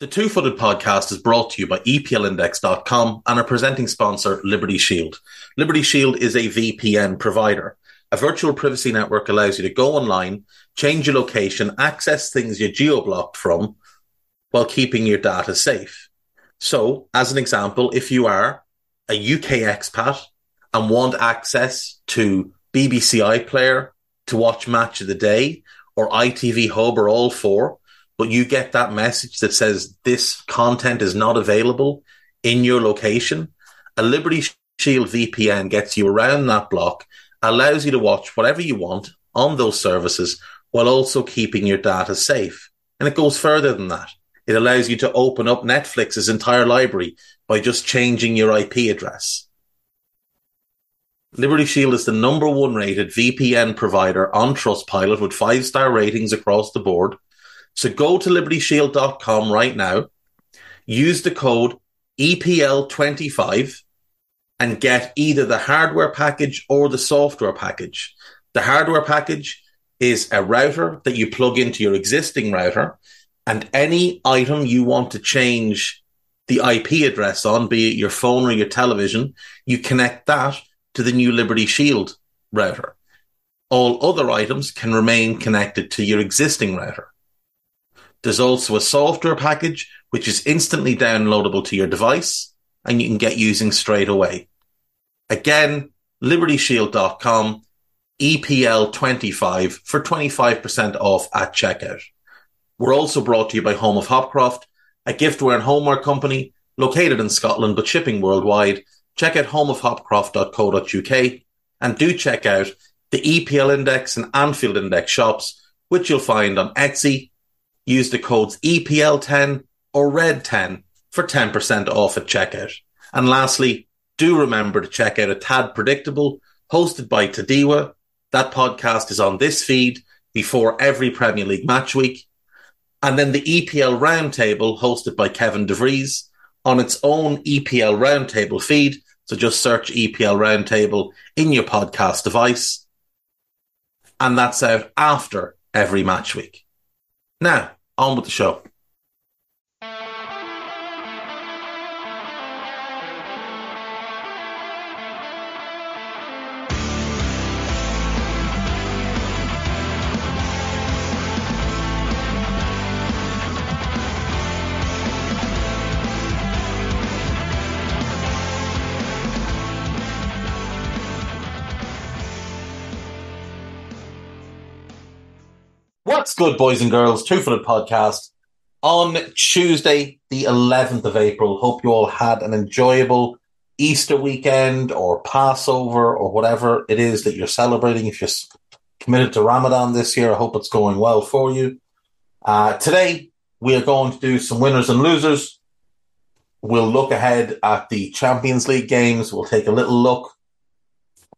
The Two Footed Podcast is brought to you by EPLindex.com and our presenting sponsor, Liberty Shield. Liberty Shield is a VPN provider. A virtual privacy network allows you to go online, change your location, access things you're geo-blocked from, while keeping your data safe. So, as an example, if you are a UK expat and want access to BBC iPlayer to watch Match of the Day or ITV Hub or all four, but you get that message that says this content is not available in your location, a Liberty Shield VPN gets you around that block, allows you to watch whatever you want on those services while also keeping your data safe. And it goes further than that. It allows you to open up Netflix's entire library by just changing your IP address. Liberty Shield is the number one rated VPN provider on Trustpilot with five star ratings across the board. So go to libertyshield.com right now, use the code E EPL25 and get either the hardware package or the software package. The hardware package is a router that you plug into your existing router and any item you want to change the IP address on, be it your phone or your television, you connect that to the new Liberty Shield router. All other items can remain connected to your existing router. There's also a software package which is instantly downloadable to your device and you can get using straight away. Again, libertyshield.com, EPL25 for 25% off at checkout. We're also brought to you by Home of Hopcroft, a giftware and homeware company located in Scotland but shipping worldwide. Check out homeofhopcroft.co.uk and do check out the EPL Index and Anfield Index shops, which you'll find on Etsy. Use the codes EPL10 or RED10 for 10% off at checkout. And lastly, do remember to check out a Tad Predictable hosted by Tadiwa. That podcast is on this feed before every Premier League match week. And then the EPL Roundtable hosted by Kevin DeVries on its own EPL Roundtable feed. So just search EPL Roundtable in your podcast device. And that's out after every match week. Now, on with the show. Good, boys and girls? Two Footed Podcast on Tuesday, the 11th of April. Hope you all had an enjoyable Easter weekend or Passover or whatever it is that you're celebrating. If you're committed to Ramadan this year, I hope it's going well for you. Uh, today, we are going to do some winners and losers. We'll look ahead at the Champions League games. We'll take a little look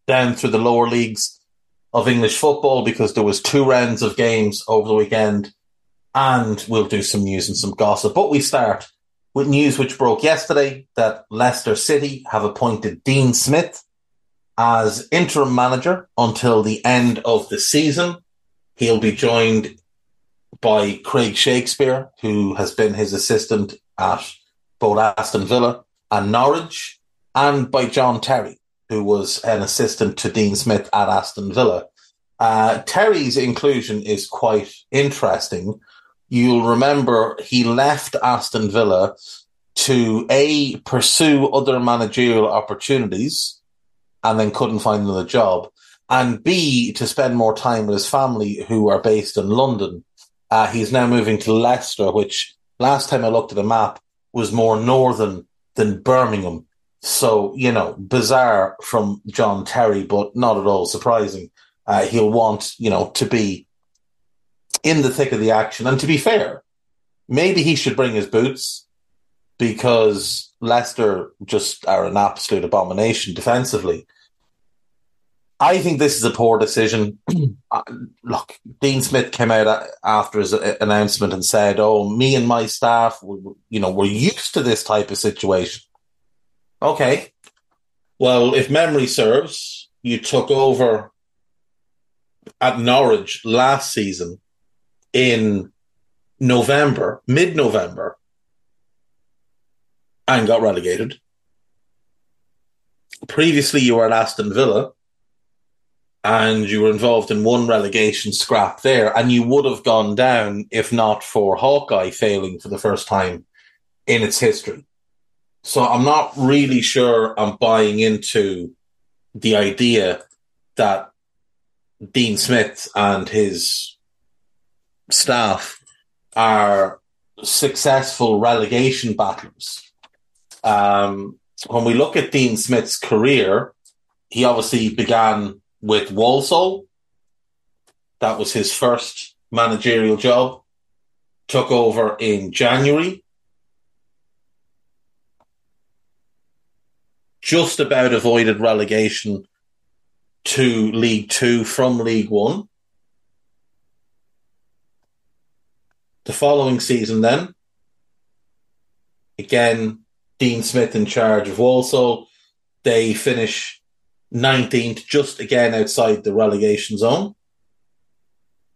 down through the lower leagues of English football because there was two rounds of games over the weekend and we'll do some news and some gossip. But we start with news which broke yesterday that Leicester City have appointed Dean Smith as interim manager until the end of the season. He'll be joined by Craig Shakespeare, who has been his assistant at both Aston Villa and Norwich, and by John Terry, who was an assistant to Dean Smith at Aston Villa. Uh, Terry's inclusion is quite interesting. You'll remember he left Aston Villa to A, pursue other managerial opportunities and then couldn't find another job, and B, to spend more time with his family who are based in London. Uh, he's now moving to Leicester, which last time I looked at a map was more northern than Birmingham. So, you know, bizarre from John Terry, but not at all surprising. Uh, he'll want, you know, to be in the thick of the action. And to be fair, maybe he should bring his boots because Leicester just are an absolute abomination defensively. I think this is a poor decision. Uh, look, Dean Smith came out after his uh, announcement and said, "Oh, me and my staff, you know, we're used to this type of situation." Okay, well, if memory serves, you took over at Norwich last season in November, mid-November, and got relegated. Previously, you were at Aston Villa and you were involved in one relegation scrap there, and you would have gone down if not for Hawkeye failing for the first time in its history. So I'm not really sure I'm buying into the idea that Dean Smith and his staff are successful relegation battlers. Um, when we look at Dean Smith's career, he obviously began with Walsall. That was his first managerial job. Took over in January. Just about avoided relegation to League Two from League One. The following season, then, again, Dean Smith in charge of Walsall. They finish 19th, just again outside the relegation zone.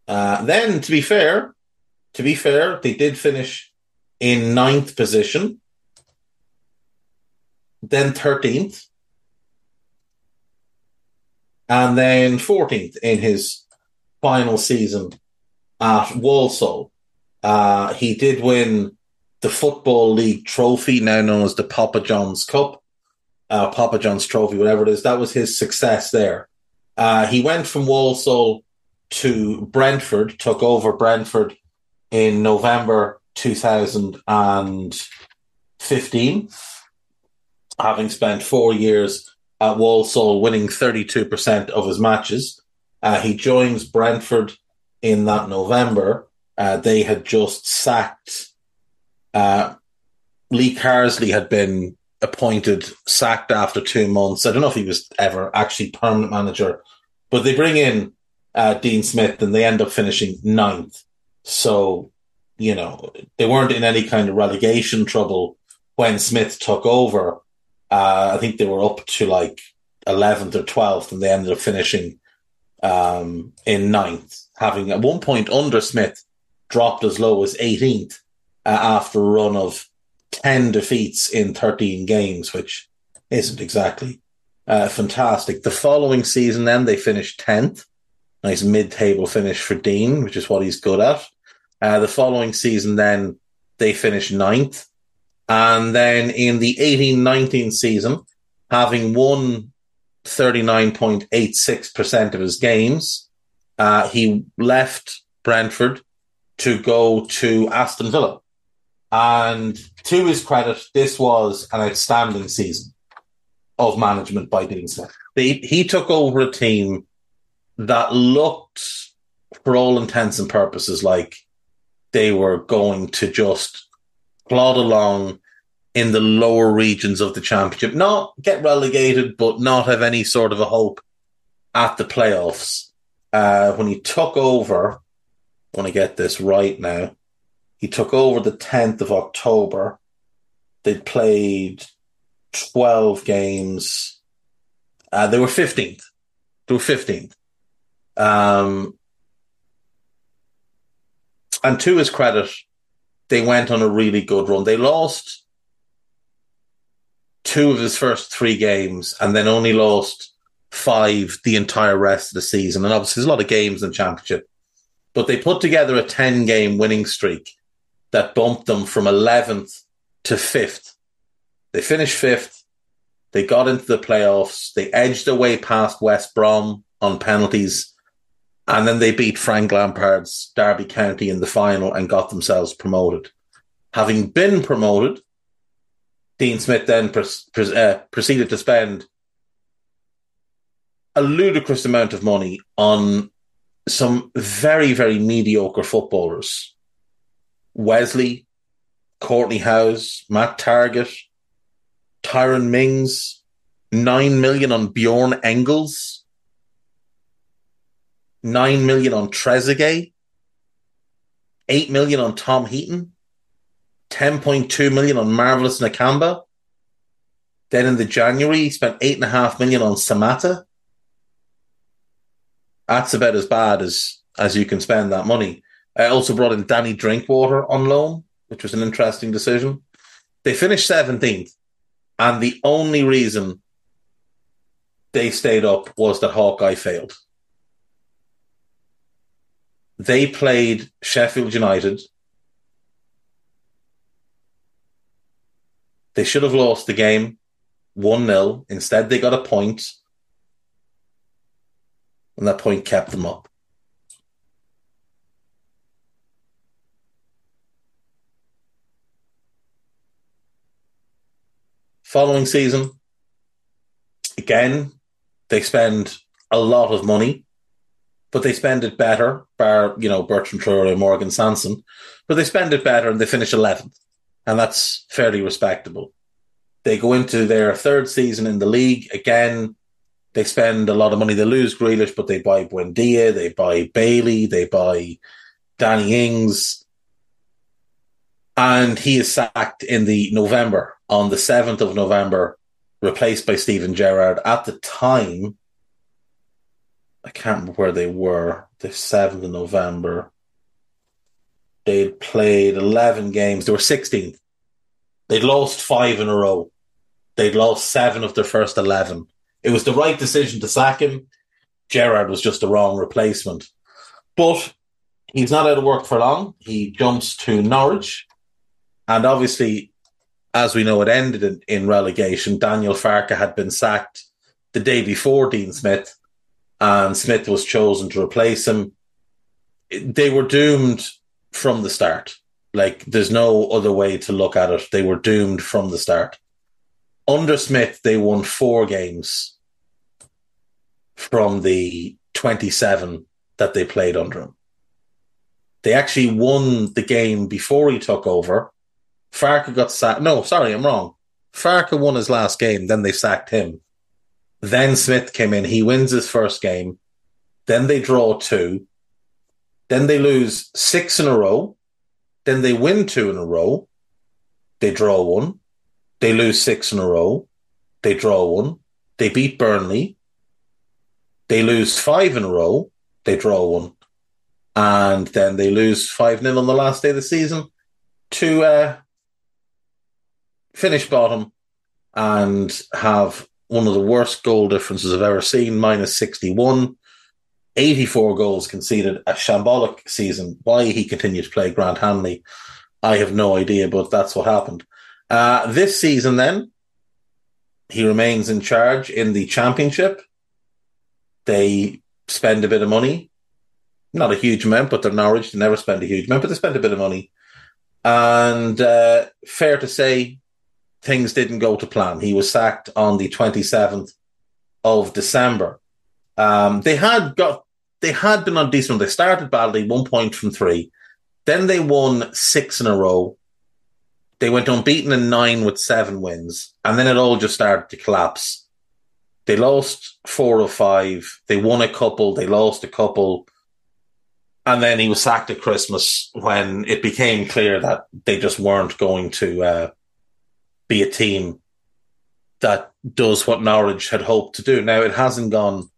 Uh, then, to be fair, to be fair, they did finish in ninth position, then 13th, and then 14th in his final season at Walsall. Uh, he did win the Football League trophy, now known as the Papa John's Cup uh, Papa John's Trophy, whatever it is. That was his success there. Uh, he went from Walsall to Brentford, took over Brentford in November 2015, having spent four years at Walsall, winning 32% of his matches. Uh, he joins Brentford in that November. Uh, they had just sacked uh, Lee Carsley had been appointed, sacked after two months. I don't know if he was ever actually permanent manager, but they bring in uh, Dean Smith and they end up finishing ninth. So, you know, they weren't in any kind of relegation trouble when Smith took over. Uh, I think they were up to like 11th or 12th and they ended up finishing um, in ninth, having at one point under Smith dropped as low as 18th uh, after a run of 10 defeats in 13 games, which isn't exactly uh, fantastic. The following season, then, they finished 10th. Nice mid table finish for Dean, which is what he's good at. Uh, the following season, then, they finished ninth. And then in the 18 19 season, having won 39.86% of his games, uh, he left Brentford to go to Aston Villa. And to his credit, this was an outstanding season of management by Dean Smith. He, he took over a team that looked, for all intents and purposes, like they were going to just plod along in the lower regions of the championship, not get relegated, but not have any sort of a hope at the playoffs. Uh, when he took over, when I want to get this right now. He took over the 10th of October. They'd played 12 games. Uh, they were 15th. They were 15th. Um, and to his credit, they went on a really good run. They lost two of his first three games and then only lost five the entire rest of the season. And obviously, there's a lot of games in the championship. But they put together a 10 game winning streak that bumped them from 11th to 5th. They finished 5th. They got into the playoffs. They edged away past West Brom on penalties. And then they beat Frank Lampard's Derby County in the final and got themselves promoted. Having been promoted, Dean Smith then uh, proceeded to spend a ludicrous amount of money on some very, very mediocre footballers Wesley, Kortney Hause, Matt Targett, Tyrone Mings, nine million on Bjorn Engels, nine million on Trezeguet, eight million on Tom Heaton, 10.2 million on Marvelous Nakamba. Then in the January, he spent eight and a half million on Samatta. That's about as bad as as you can spend that money. I also brought in Danny Drinkwater on loan, which was an interesting decision. They finished 17th, and the only reason they stayed up was that Hawkeye failed. They played Sheffield United. They should have lost the game 1 0. Instead, they got a point, and that point kept them up. Following season, again, they spend a lot of money, but they spend it better, bar, you know, Bertrand Traore and Morgan Sanson, but they spend it better and they finish 11th. And that's fairly respectable. They go into their third season in the league. Again, they spend a lot of money. They lose Grealish, but they buy Buendia, they buy Bailey, they buy Danny Ings. And he is sacked in the November on the 7th of November, replaced by Steven Gerrard. At the time, I can't remember where they were, the 7th of November. They'd played 11 games. They were 16th. They'd lost five in a row. They'd lost seven of their first 11. It was the right decision to sack him. Gerrard was just the wrong replacement. But he's not out of work for long. He jumps to Norwich. And obviously, as we know, it ended in, in relegation. Daniel Farke had been sacked the day before Dean Smith, and Smith was chosen to replace him. They were doomed from the start. Like, there's no other way to look at it. They were doomed from the start. Under Smith, they won four games from the 27 that they played under him. They actually won the game before he took over Farke got sacked. No, sorry, I'm wrong. Farke won his last game, then they sacked him. Then Smith came in. He wins his first game. Then they draw two. Then they lose six in a row. Then they win two in a row. They draw one. They lose six in a row. They draw one. They beat Burnley. They lose five in a row. They draw one. And then they lose 5 0 on the last day of the season to uh, finish bottom and have one of the worst goal differences I've ever seen, minus 61. 84 goals conceded, a shambolic season. Why he continued to play Grant Hanley, I have no idea, but that's what happened. Uh, this season, then, he remains in charge in the championship. They spend a bit of money. Not a huge amount, but they're Norwich. They never spend a huge amount, but they spend a bit of money. And uh, fair to say, things didn't go to plan. He was sacked on the 27th of December. Um, they had got, they had been on decent. They started badly, one point from three. Then they won six in a row. They went unbeaten in nine with seven wins. And then it all just started to collapse. They lost four of five. They won a couple. They lost a couple. And then he was sacked at Christmas when it became clear that they just weren't going to, uh, be a team that does what Norwich had hoped to do. Now, it hasn't gone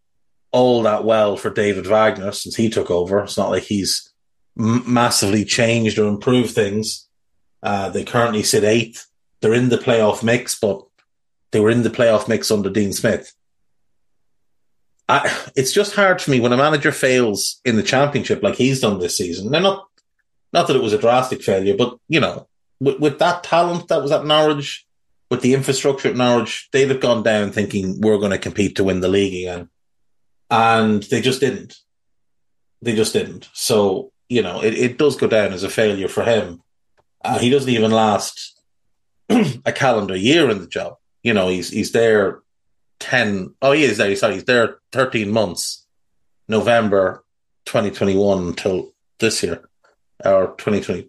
all that well for David Wagner since he took over. It's not like he's m- massively changed or improved things. Uh, they currently sit eighth. They're in the playoff mix, but they were in the playoff mix under Dean Smith. I, it's just hard for me when a manager fails in the championship like he's done this season. Now, not not that it was a drastic failure, but you know, with, with that talent that was at Norwich, with the infrastructure at Norwich, they'd have gone down thinking we're going to compete to win the league again. And they just didn't. They just didn't. So, you know, it, it does go down as a failure for him. Uh, he doesn't even last a calendar year in the job. You know, he's he's there 10, oh, he is there, sorry, he's there 13 months, November 2021 until this year, or 2020,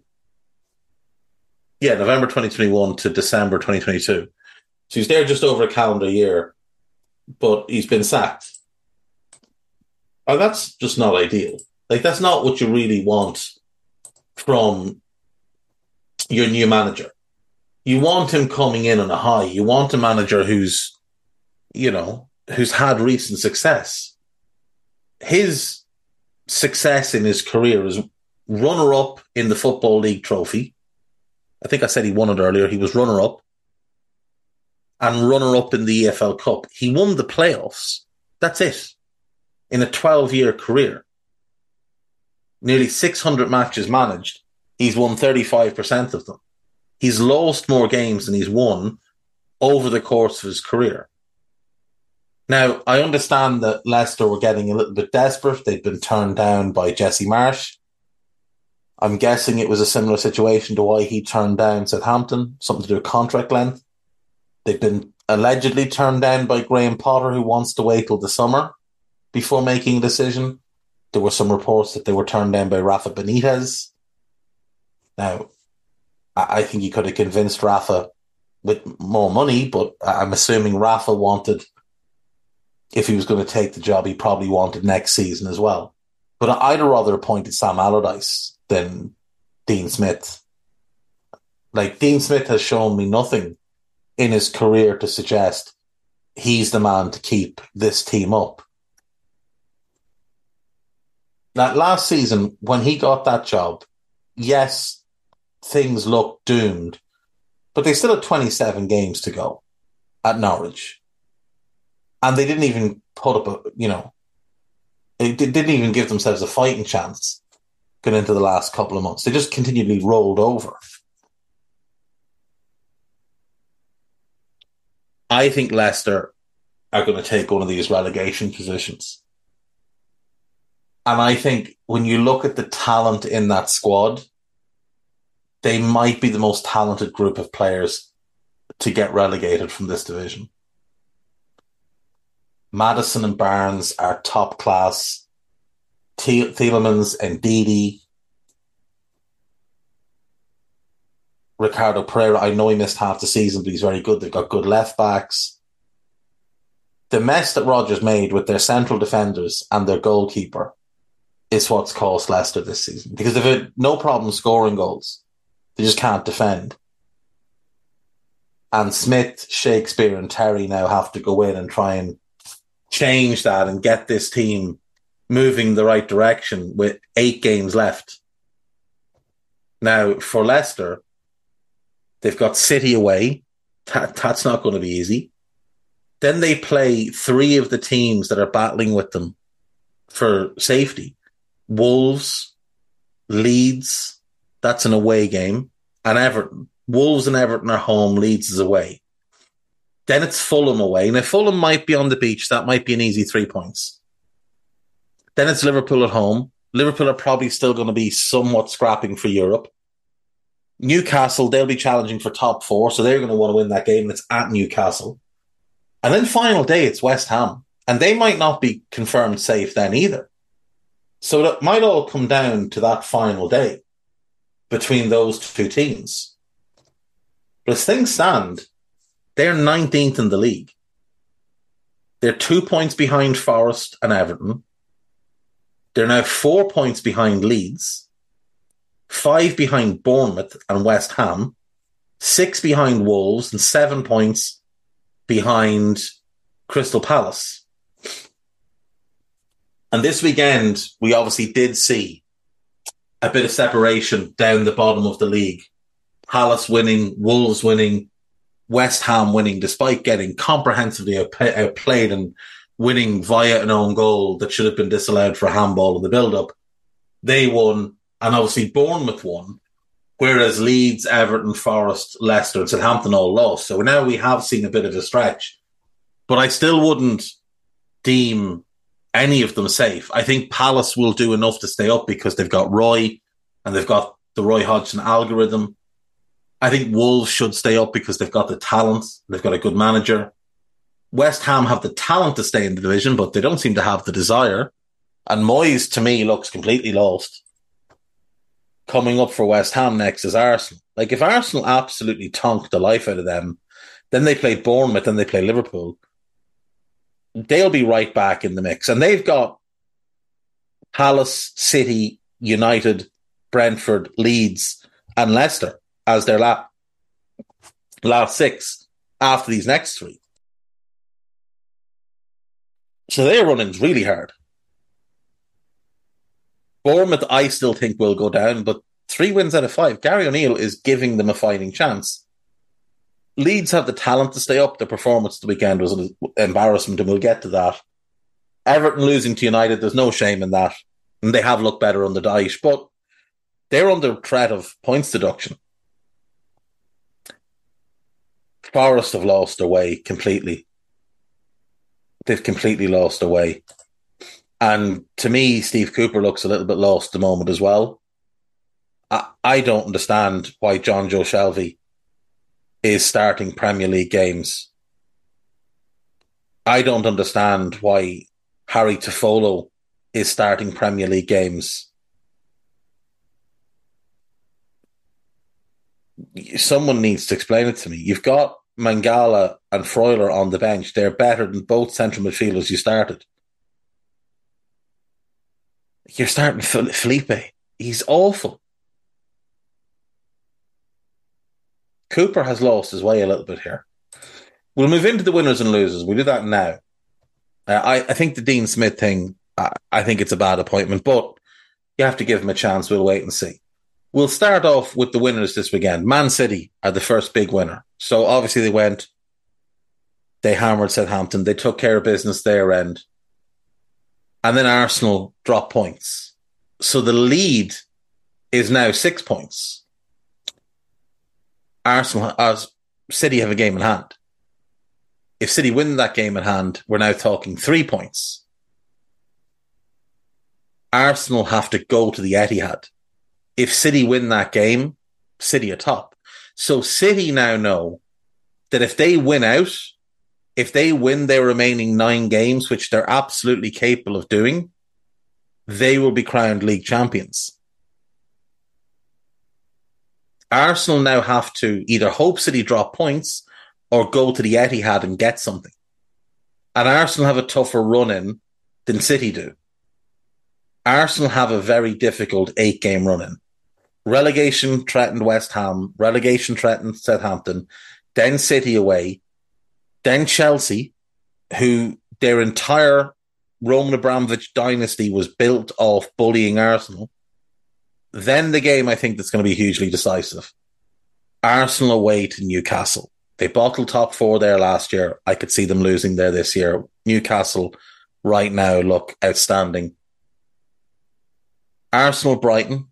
yeah, November 2021 to December 2022. So he's there just over a calendar year, but he's been sacked. And that's just not ideal. Like that's not what you really want from your new manager. You want him coming in on a high. You want a manager who's, you know, who's had recent success. His success in his career is runner up in the Football League trophy. I think I said he won it earlier. He was runner up and runner up in the EFL Cup. He won the playoffs. That's it. In a 12 year career, nearly 600 matches managed. He's won 35% of them. He's lost more games than he's won over the course of his career. Now, I understand that Leicester were getting a little bit desperate. They'd been turned down by Jesse Marsch. I'm guessing it was a similar situation to why he turned down Southampton, something to do with contract length. They've been allegedly turned down by Graham Potter, who wants to wait till the summer before making a decision. There were some reports that they were turned down by Rafa Benitez. Now, I think he could have convinced Rafa with more money, but I'm assuming Rafa wanted, if he was going to take the job, he probably wanted next season as well. But I'd rather appointed Sam Allardyce than Dean Smith. Like Dean Smith has shown me nothing in his career to suggest he's the man to keep this team up. That last season, when he got that job, yes, things looked doomed, but they still had 27 games to go at Norwich. And they didn't even put up a, you know, they didn't even give themselves a fighting chance into the last couple of months. They just continually rolled over. I think Leicester are going to take one of these relegation positions. And I think when you look at the talent in that squad, they might be the most talented group of players to get relegated from this division. Maddison and Barnes are top class. Tielemans and Ndidi. Ricardo Pereira, I know he missed half the season, but he's very good. They've got good left backs. The mess that Rodgers made with their central defenders and their goalkeeper is what's cost Leicester this season because they've had no problem scoring goals. They just can't defend. And Smith, Shakespeare, and Terry now have to go in and try and change that and get this team moving the right direction with eight games left. Now, for Leicester, they've got City away. That, that's not going to be easy. Then they play three of the teams that are battling with them for safety Wolves, Leeds, that's an away game, and Everton. Wolves and Everton are home, Leeds is away. Then it's Fulham away. Now, Fulham might be on the beach. That might be an easy three points. Then it's Liverpool at home. Liverpool are probably still going to be somewhat scrapping for Europe. Newcastle, they'll be challenging for top four, so they're going to want to win that game. It's at Newcastle. And then final day, it's West Ham. And they might not be confirmed safe then either. So it might all come down to that final day between those two teams. But as things stand, they're 19th in the league. They're two points behind Forest and Everton. They're now four points behind Leeds, five behind Bournemouth and West Ham, six behind Wolves, and seven points behind Crystal Palace. And this weekend, we obviously did see a bit of separation down the bottom of the league. Palace winning, Wolves winning, West Ham winning, despite getting comprehensively outplayed and winning via an own goal that should have been disallowed for a handball in the build-up. They won, and obviously Bournemouth won, whereas Leeds, Everton, Forest, Leicester, and Southampton all lost. So now we have seen a bit of a stretch, but I still wouldn't deem any of them safe. I think Palace will do enough to stay up because they've got Roy and they've got the Roy Hodgson algorithm. I think Wolves should stay up because they've got the talent, they've got a good manager. West Ham have the talent to stay in the division, but they don't seem to have the desire. And Moyes, to me, looks completely lost. Coming up for West Ham next is Arsenal. Like, if Arsenal absolutely tonked the life out of them, Then they play Bournemouth, then they play Liverpool. They'll be right back in the mix. And they've got Palace, City, United, Brentford, Leeds, and Leicester as their la- last six after these next three. So their running's really hard. Bournemouth, I still think will go down, but three wins out of five. Gary O'Neill is giving them a fighting chance. Leeds have the talent to stay up. The performance the weekend was an embarrassment, and we'll get to that. Everton losing to United, there's no shame in that. And they have looked better under Dyche, but they're under threat of points deduction. Forest have lost their way completely. They've completely lost their way. And to me, Steve Cooper looks a little bit lost at the moment as well. I, I don't understand why Jonjo Shelvey is starting Premier League games. I don't understand why Harry Toffolo is starting Premier League games. Someone needs to explain it to me. You've got Mangala and Freuler on the bench. They're better than both central midfielders you started. You're starting Felipe. He's awful. Cooper has lost his way a little bit here. We'll move into the winners and losers. We do that now. Uh, I, I think the Dean Smith thing, I, I think it's a bad appointment, but you have to give him a chance. We'll wait and see. We'll start off with the winners this weekend. Man City are the first big winner. So obviously they went, they hammered Southampton, they took care of business their end. And then Arsenal drop points. So the lead is now six points. Arsenal, as uh, City have a game in hand. If City win that game in hand, we're now talking three points. Arsenal have to go to the Etihad. If City win that game, City are top. So City now know that if they win out, if they win their remaining nine games, which they're absolutely capable of doing, they will be crowned league champions. Arsenal now have to either hope City drop points or go to the Etihad and get something. And Arsenal have a tougher run in than City do. Arsenal have a very difficult eight game run in. Relegation threatened West Ham, relegation threatened Southampton, then City away, then Chelsea, who their entire Roman Abramovich dynasty was built off bullying Arsenal. Then the game I think that's going to be hugely decisive. Arsenal away to Newcastle. They bottled top four there last year. I could see them losing there this year. Newcastle right now look outstanding. Arsenal Brighton.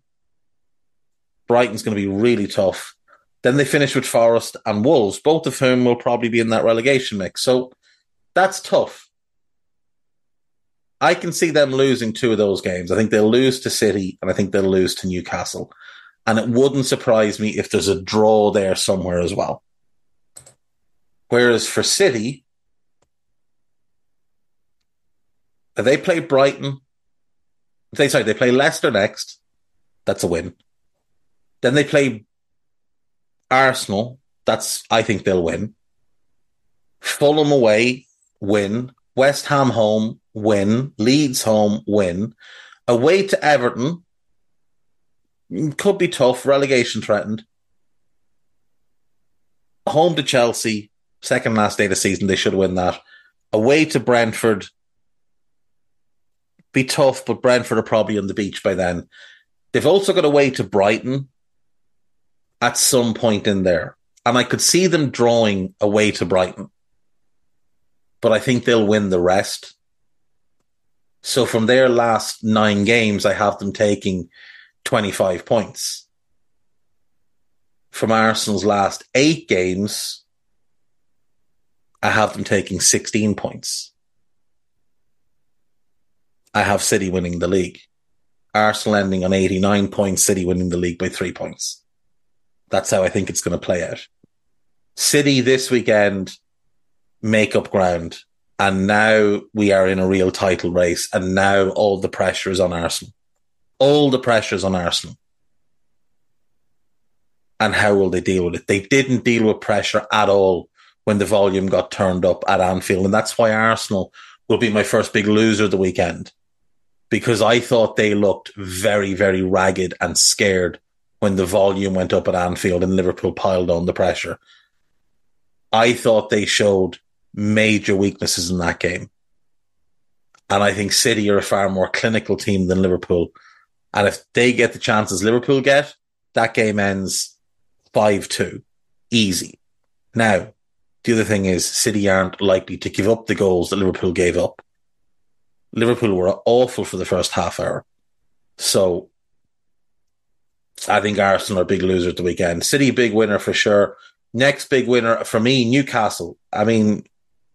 Brighton's going to be really tough. Then they finish with Forest and Wolves, both of whom will probably be in that relegation mix. So that's tough. I can see them losing two of those games. I think they'll lose to City and I think they'll lose to Newcastle. And it wouldn't surprise me if there's a draw there somewhere as well. Whereas for City, they play Brighton. They sorry, they play Leicester next. That's a win. Then they play Arsenal. That's I think they'll win. Fulham away, win. West Ham home, win. Leeds home, win. Away to Everton, mm, could be tough, relegation threatened. Home to Chelsea, second last day of the season, they should win that. Away to Brentford, be tough, but Brentford are probably on the beach by then. They've also got away to Brighton at some point in there. And I could see them drawing away to Brighton. But I think they'll win the rest. So from their last nine games, I have them taking 25 points. From Arsenal's last eight games, I have them taking 16 points. I have City winning the league. Arsenal ending on 89 points, City winning the league by three points. That's how I think it's going to play out. City this weekend make up ground. And now we are in a real title race. And now all the pressure is on Arsenal. All the pressure is on Arsenal. And how will they deal with it? They didn't deal with pressure at all when the volume got turned up at Anfield. And that's why Arsenal will be my first big loser the weekend because I thought they looked very, very ragged and scared when the volume went up at Anfield and Liverpool piled on the pressure. I thought they showed major weaknesses in that game. And I think City are a far more clinical team than Liverpool. And if they get the chances Liverpool get, that game ends 5 2. Easy. Now, the other thing is City aren't likely to give up the goals that Liverpool gave up. Liverpool were awful for the first half hour. So I think Arsenal are big losers at the weekend. City, big winner for sure. Next big winner for me, Newcastle. I mean,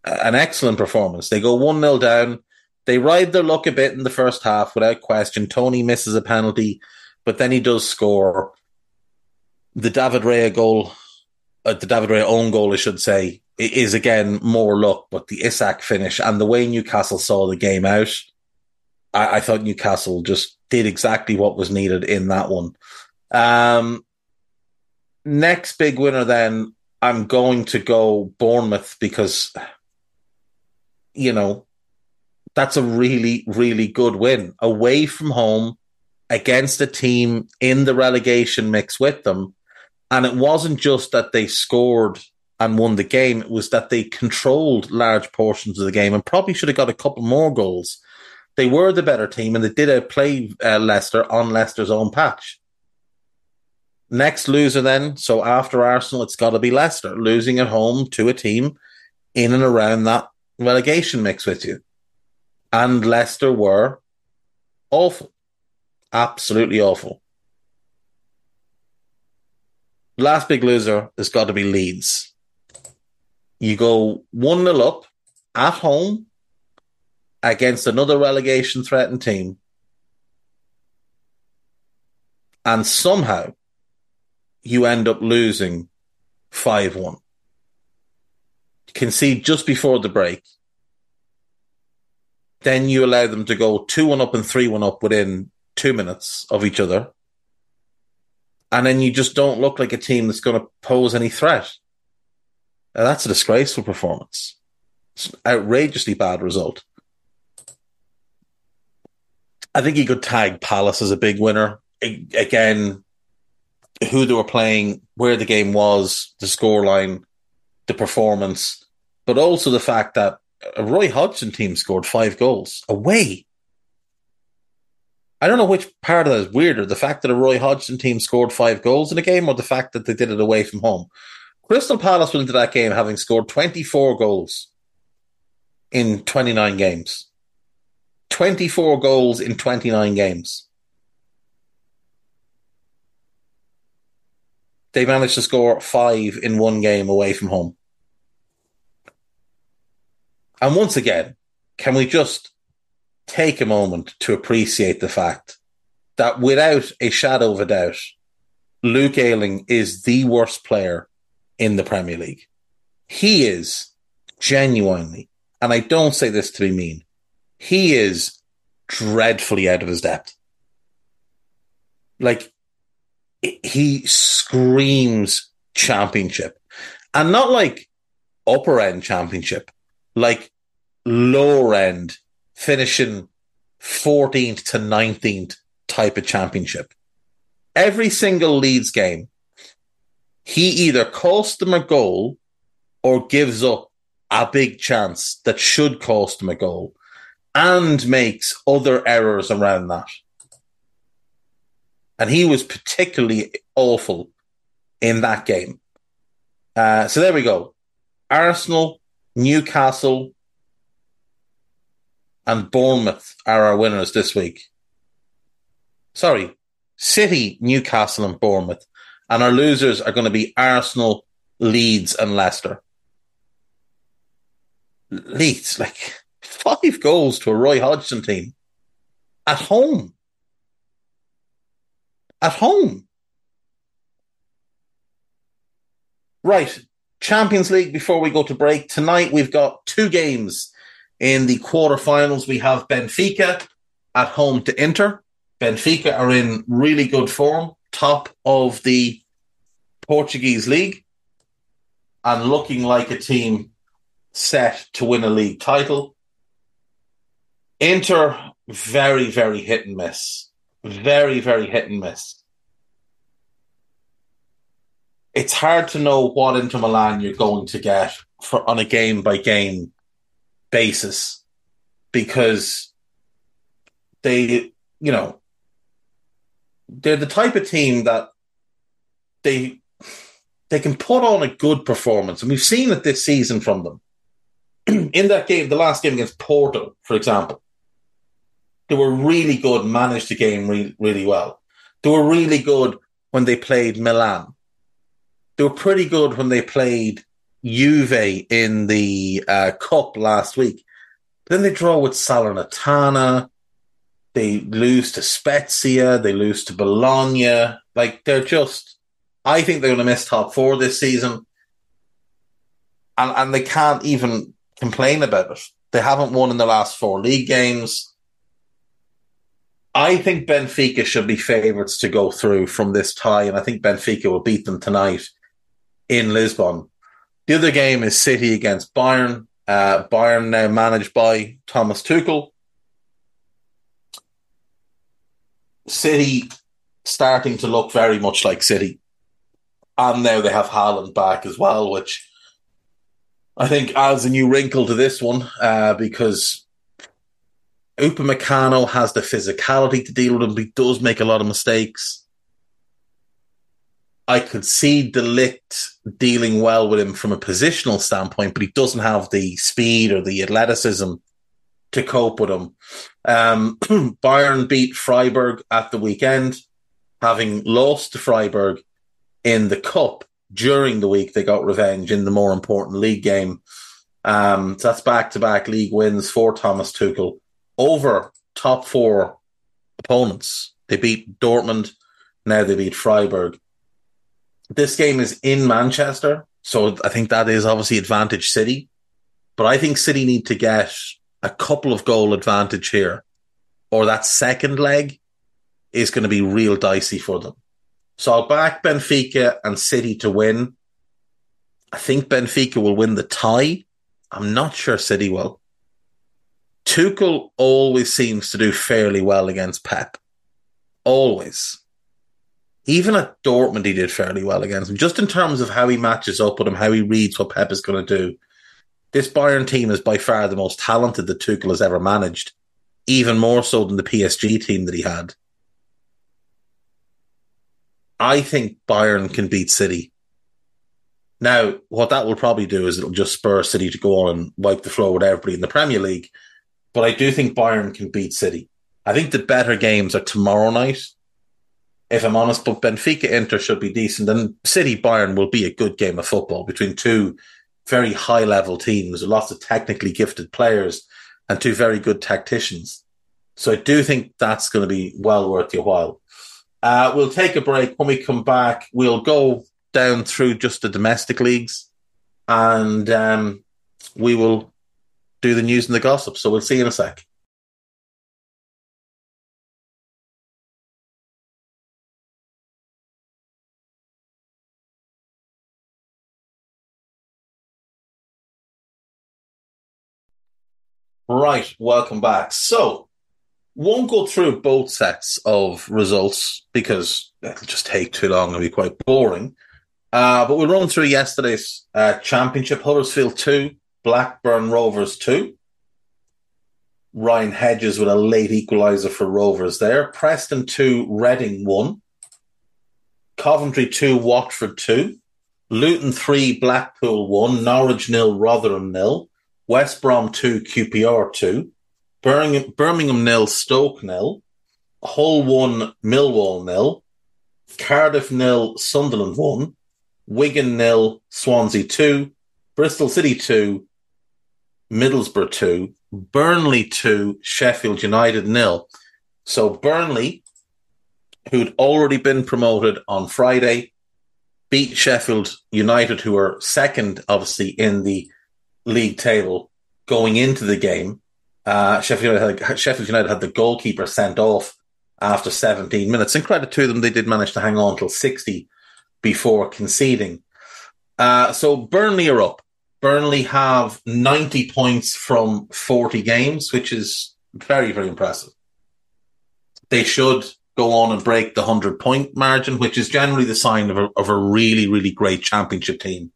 an excellent performance. They go 1 0 down. They ride their luck a bit in the first half without question. Toney misses a penalty, but then he does score. The David Raya goal, uh, the David Raya own goal, I should say, is again more luck, but the Isak finish and the way Newcastle saw the game out, I, I thought Newcastle just did exactly what was needed in that one. Um, next big winner, then I'm going to go Bournemouth because, you know, that's a really, really good win away from home against a team in the relegation mix with them. And it wasn't just that they scored and won the game, it was that they controlled large portions of the game and probably should have got a couple more goals. They were the better team and they did play uh, Leicester on Leicester's own patch. Next loser, then. So after Arsenal, it's got to be Leicester losing at home to a team in and around that relegation mix with you. And Leicester were awful. Absolutely awful. Last big loser has got to be Leeds. You go 1 0 up at home against another relegation threatened team. And somehow you end up losing 5 1. Concede just before the break. Then you allow them to go 2 1 up and 3 1 up within two minutes of each other. And then you just don't look like a team that's going to pose any threat. Now, that's a disgraceful performance. It's an outrageously bad result. I think you could tag Palace as a big winner. Again, who they were playing, where the game was, the scoreline, the performance, but also the fact that a Roy Hodgson team scored five goals away. I don't know which part of that is weirder, the fact that a Roy Hodgson team scored five goals in a game or the fact that they did it away from home. Crystal Palace went into that game having scored 24 goals in 29 games. 24 goals in 29 games. They managed to score five in one game away from home. And once again, can we just take a moment to appreciate the fact that without a shadow of a doubt, Luke Ayling is the worst player in the Premier League. He is genuinely, and I don't say this to be mean, he is dreadfully out of his depth. Like, he screams championship and not like upper end championship, like lower end finishing 14th to 19th type of championship. Every single Leeds game, he either costs them a goal or gives up a big chance that should cost them a goal and makes other errors around that. And he was particularly awful in that game. Uh, so there we go. Arsenal, Newcastle, and Bournemouth are our winners this week. Sorry, City, Newcastle, and Bournemouth. And our losers are going to be Arsenal, Leeds, and Leicester. Leeds, like five goals to a Roy Hodgson team at home. At home. Right. Champions League before we go to break. Tonight we've got two games in the quarterfinals. We have Benfica at home to Inter. Benfica are in really good form, top of the Portuguese league. and looking like a team set to win a league title. Inter, very, very hit and miss. Very, very hit and miss. It's hard to know what Inter Milan you're going to get for, on a game by game basis because they, you know, they're the type of team that they they can put on a good performance, and we've seen it this season from them. In that game, the last game against Porto, for example, they were really good, managed the game re- really well. They were really good when they played Milan. They were pretty good when they played Juve in the uh, cup last week. Then they draw with Salernitana. They lose to Spezia. They lose to Bologna. Like they're just, I think they're going to miss top four this season. And, and they can't even complain about it. They haven't won in the last four league games. I think Benfica should be favourites to go through from this tie, and I think Benfica will beat them tonight in Lisbon. The other game is City against Bayern. Uh, Bayern now managed by Thomas Tuchel. City starting to look very much like City. And now they have Haaland back as well, which I think adds a new wrinkle to this one uh, because Upamecano has the physicality to deal with him, but he does make a lot of mistakes. I could see De Ligt dealing well with him from a positional standpoint, but he doesn't have the speed or the athleticism to cope with him. Um, Bayern beat Freiburg at the weekend, having lost to Freiburg in the cup during the week. They got revenge in the more important league game. Um, so that's back to back league wins for Thomas Tuchel over top four opponents. They beat Dortmund. Now they beat Freiburg. This game is in Manchester, so I think that is obviously advantage City. But I think City need to get a couple of goal advantage here, or that second leg is going to be real dicey for them. So I'll back Benfica and City to win. I think Benfica will win the tie. I'm not sure City will. Tuchel always seems to do fairly well against Pep. Always even at Dortmund, he did fairly well against him. Just in terms of how he matches up with him, how he reads what Pep is going to do. This Bayern team is by far the most talented that Tuchel has ever managed, even more so than the PSG team that he had. I think Bayern can beat City. Now, what that will probably do is it'll just spur City to go on and wipe the floor with everybody in the Premier League. But I do think Bayern can beat City. I think the better games are tomorrow night if I'm honest. But Benfica Inter should be decent, and City Bayern will be a good game of football between two very high level teams, lots of technically gifted players, and two very good tacticians. So I do think that's going to be well worth your while. Uh, we'll take a break. When we come back, we'll go down through just the domestic leagues, and um, we will do the news and the gossip. So we'll see you in a sec. Right, welcome back. So, won't go through both sets of results because it'll just take too long and be quite boring. Uh, but we'll run through yesterday's uh, championship. Huddersfield 2, Blackburn Rovers 2. Ryan Hedges with a late equaliser for Rovers there. Preston 2, Reading 1. Coventry 2, Watford 2. Luton 3, Blackpool 1. Norwich nil, Rotherham nil. West Brom 2, QPR 2, Birmingham, Birmingham nil, Stoke nil, Hull 1, Millwall nil, Cardiff nil, Sunderland 1, Wigan nil, Swansea 2, Bristol City 2, Middlesbrough 2, Burnley 2, Sheffield United nil. So Burnley, who'd already been promoted on Friday, beat Sheffield United, who are second, obviously, in the league table going into the game. Uh, Sheffield, United had, Sheffield United had the goalkeeper sent off after 17 minutes. And credit to them, they did manage to hang on till 60 before conceding. Uh, so Burnley are up. Burnley have 90 points from 40 games, which is very, very impressive. They should go on and break the 100 point margin, which is generally the sign of a, of a really, really great championship team,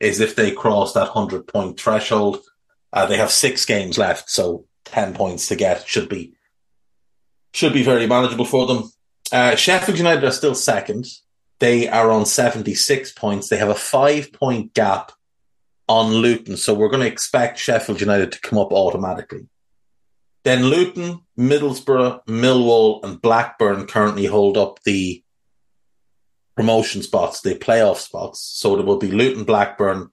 is if they cross that 100 point threshold. Uh, they have six games left, so 10 points to get should be should be very manageable for them. Uh, Sheffield United are still second. They are on 76 points. They have a five point gap on Luton. So we're going to expect Sheffield United to come up automatically. Then Luton, Middlesbrough, Millwall, and Blackburn currently hold up the promotion spots, the playoff spots. So there will be Luton, Blackburn,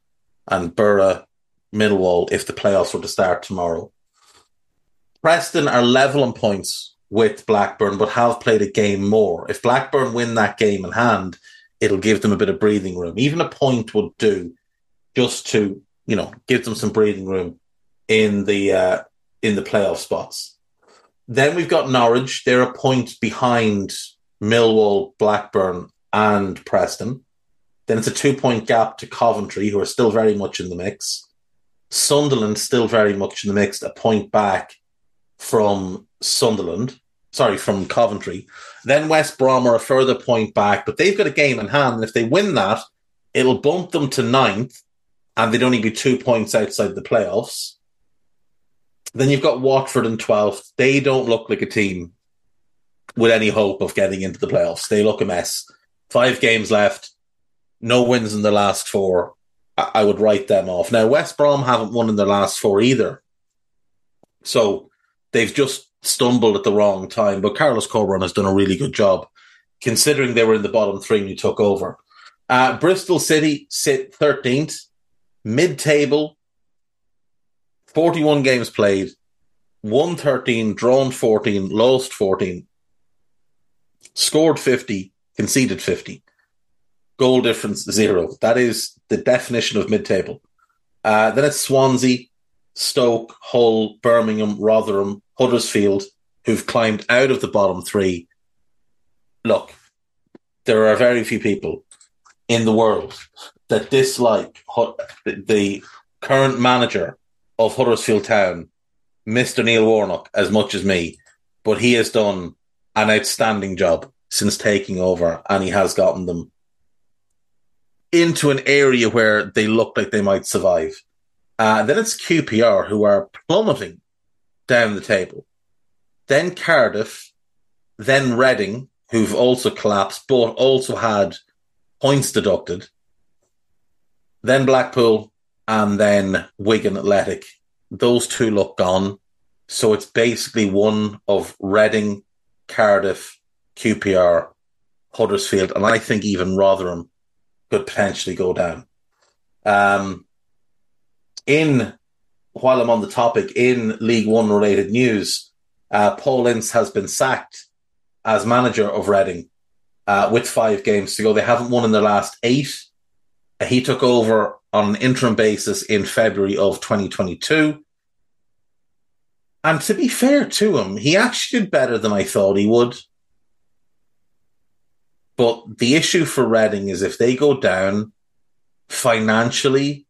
and Borough, Millwall if the playoffs were to start tomorrow. Preston are level on points with Blackburn, but have played a game more. If Blackburn win that game in hand, it'll give them a bit of breathing room. Even a point would do just to, you know, give them some breathing room in the uh, in the playoff spots. Then we've got Norwich. They're a point behind Millwall, Blackburn, and Preston. Then it's a two point gap to Coventry, who are still very much in the mix. Sunderland still very much in the mix, a point back from Sunderland, sorry, from Coventry. Then West Brom are a further point back, but they've got a game in hand. And if they win that, it'll bump them to ninth, and they'd only be two points outside the playoffs. Then you've got Watford in 12th. They don't look like a team with any hope of getting into the playoffs. They look a mess. Five games left, no wins in the last four. I, would write them off. Now, West Brom haven't won in their last four either. So they've just stumbled at the wrong time. But Carlos Corberán has done a really good job, considering they were in the bottom three when he took over. Uh, Bristol City sit 13th, mid table, 41 games played, won 13, drawn 14, lost 14, scored 50, conceded 50. Goal difference zero. That is the definition of mid table. Uh, then it's Swansea, Stoke, Hull, Birmingham, Rotherham, Huddersfield, who've climbed out of the bottom three. Look, there are very few people in the world that dislike the current manager of Huddersfield Town, Mr. Neil Warnock, as much as me, but he has done an outstanding job since taking over and he has gotten them into an area where they look like they might survive. Uh, then it's QPR who are plummeting down the table. Then Cardiff, then Reading, who've also collapsed, but also had points deducted. Then Blackpool, and then Wigan Athletic. Those two look gone. So it's basically one of Reading, Cardiff, QPR, Huddersfield, and I think even Rotherham could potentially go down. Um, in while I'm on the topic, in League One related news, uh, Paul Ince has been sacked as manager of Reading uh, with five games to go. They haven't won in their last eight. He took over on an interim basis in February of 2022. And to be fair to him, he actually did better than I thought he would. But the issue for Reading is if they go down financially,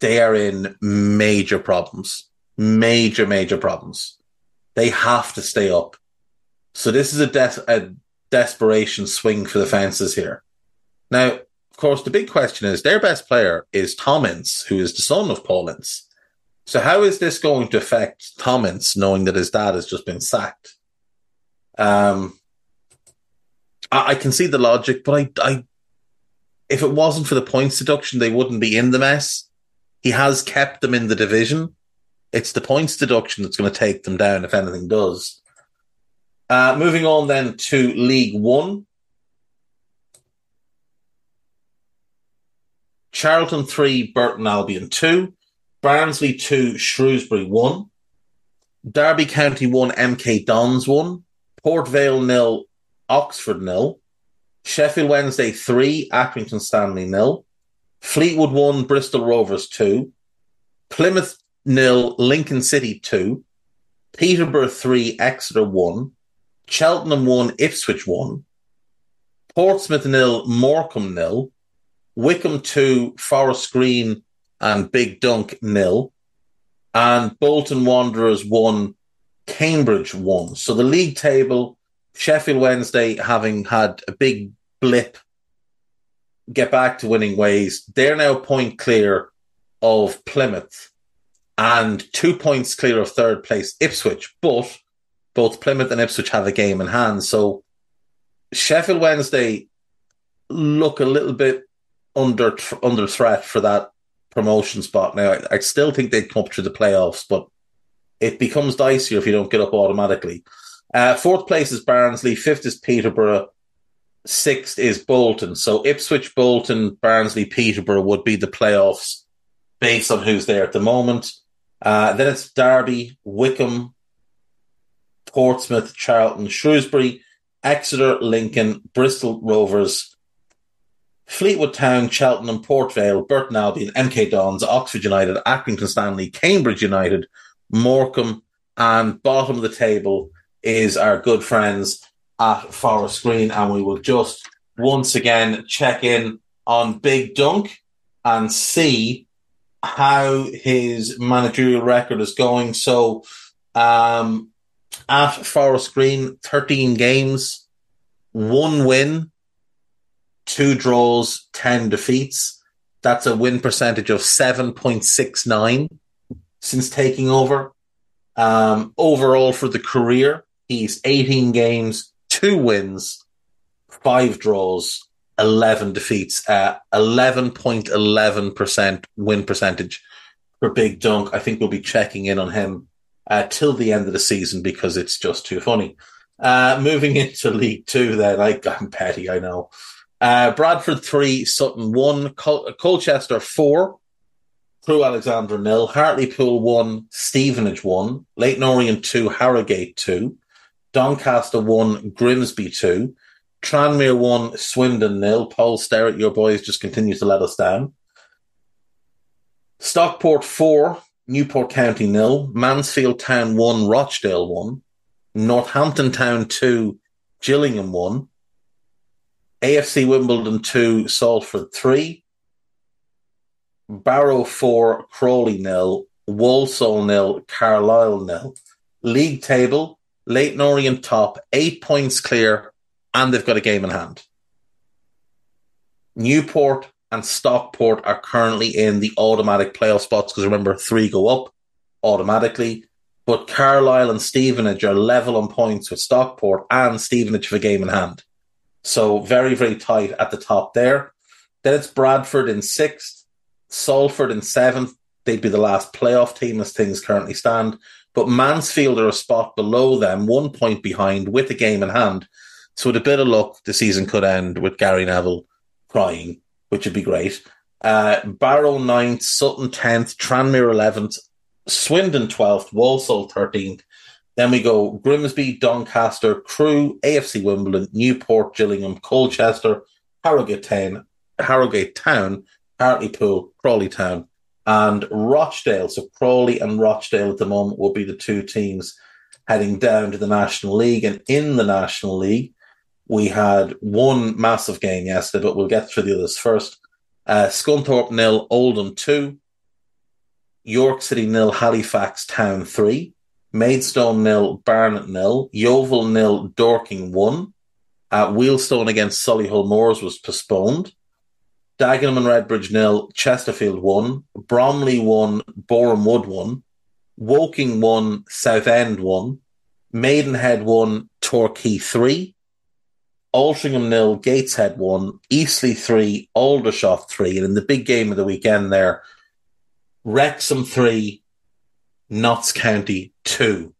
they are in major problems. Major, major problems. They have to stay up. So this is a, des- a desperation swing for the fences here. Now, course, the big question is their best player is Tom Ince, who is the son of Paul Ince. So how is this going to affect Tom Ince, knowing that his dad has just been sacked? Um, I, I can see the logic, but I, I, if it wasn't for the points deduction, they wouldn't be in the mess. He has kept them in the division. It's the points deduction that's going to take them down if anything does. Uh, moving on then to League One. Charlton 3, Burton Albion 2. Barnsley 2, Shrewsbury 1. Derby County 1, MK Dons 1. Port Vale nil, Oxford nil. Sheffield Wednesday 3, Accrington Stanley nil. Fleetwood 1, Bristol Rovers 2. Plymouth nil, Lincoln City 2. Peterborough 3, Exeter 1. Cheltenham 1, Ipswich 1. Portsmouth nil, Morecambe nil. Wycombe 2, Forest Green and Big Dunk nil. And Bolton Wanderers 1, Cambridge 1. So the league table, Sheffield Wednesday having had a big blip, get back to winning ways. They're now point clear of Plymouth and two points clear of third place Ipswich. But both Plymouth and Ipswich have a game in hand. So Sheffield Wednesday look a little bit under under threat for that promotion spot now. I, I still think they'd come up through the playoffs, but it becomes dicier if you don't get up automatically. Uh, fourth place is Barnsley, fifth is Peterborough, sixth is Bolton. So Ipswich, Bolton, Barnsley, Peterborough would be the playoffs based on who's there at the moment. Uh, then it's Derby, Wycombe, Portsmouth, Charlton, Shrewsbury, Exeter, Lincoln, Bristol Rovers, Fleetwood Town, Cheltenham, Port Vale, Burton Albion, MK Dons, Oxford United, Accrington Stanley, Cambridge United, Morecambe, and bottom of the table is our good friends at Forest Green. And we will just once again check in on Big Dunk and see how his managerial record is going. So, um, at Forest Green, 13 games, one win, two draws, 10 defeats. That's a win percentage of 7.69 since taking over. Um, overall for the career, he's 18 games, two wins, five draws, 11 defeats, uh, 11.11% win percentage for Big Dunk. I think we'll be checking in on him uh, till the end of the season because it's just too funny. Uh, moving into League Two, then I, I'm petty, I know. Uh, Bradford three, Sutton one, Col- Colchester four, Crewe Alexandra nil, Hartlepool one, Stevenage one, Leyton Orient two, Harrogate two, Doncaster one, Grimsby two, Tranmere one, Swindon nil. Paul Sterrett, your boys just continue to let us down. Stockport four, Newport County nil, Mansfield Town one, Rochdale one, Northampton Town two, Gillingham one, AFC Wimbledon 2, Salford 3, Barrow 4, Crawley nil, Walsall nil, Carlisle nil. League table, Leyton Orient top, eight points clear, and they've got a game in hand. Newport and Stockport are currently in the automatic playoff spots because remember, three go up automatically. But Carlisle and Stevenage are level on points with Stockport and Stevenage have a game in hand. So very, very tight at the top there. Then it's Bradford in sixth, Salford in seventh. They'd be the last playoff team as things currently stand. But Mansfield are a spot below them, one point behind with a game in hand. So with a bit of luck, the season could end with Gary Neville crying, which would be great. Uh, Barrow ninth, Sutton tenth, Tranmere eleventh, Swindon twelfth, Walsall thirteenth, then we go Grimsby, Doncaster, Crewe, AFC Wimbledon, Newport, Gillingham, Colchester, Harrogate Town, Harrogate Town, Hartlepool, Crawley Town, and Rochdale. So Crawley and Rochdale at the moment will be the two teams heading down to the National League. And in the National League, we had one massive game yesterday, but we'll get through the others first. Uh, Scunthorpe nil, Oldham two, York City nil, Halifax Town three. Maidstone nil, Barnet nil, Yeovil nil, Dorking one. Uh, Wealdstone against Solihull Moors was postponed. Dagenham and Redbridge nil, Chesterfield one, Bromley one, Boreham Wood one, Woking one, Southend one, Maidenhead one, Torquay three, Altrincham nil, Gateshead one, Eastleigh three, Aldershot three, and in the big game of the weekend there, Wrexham three, Notts County 2.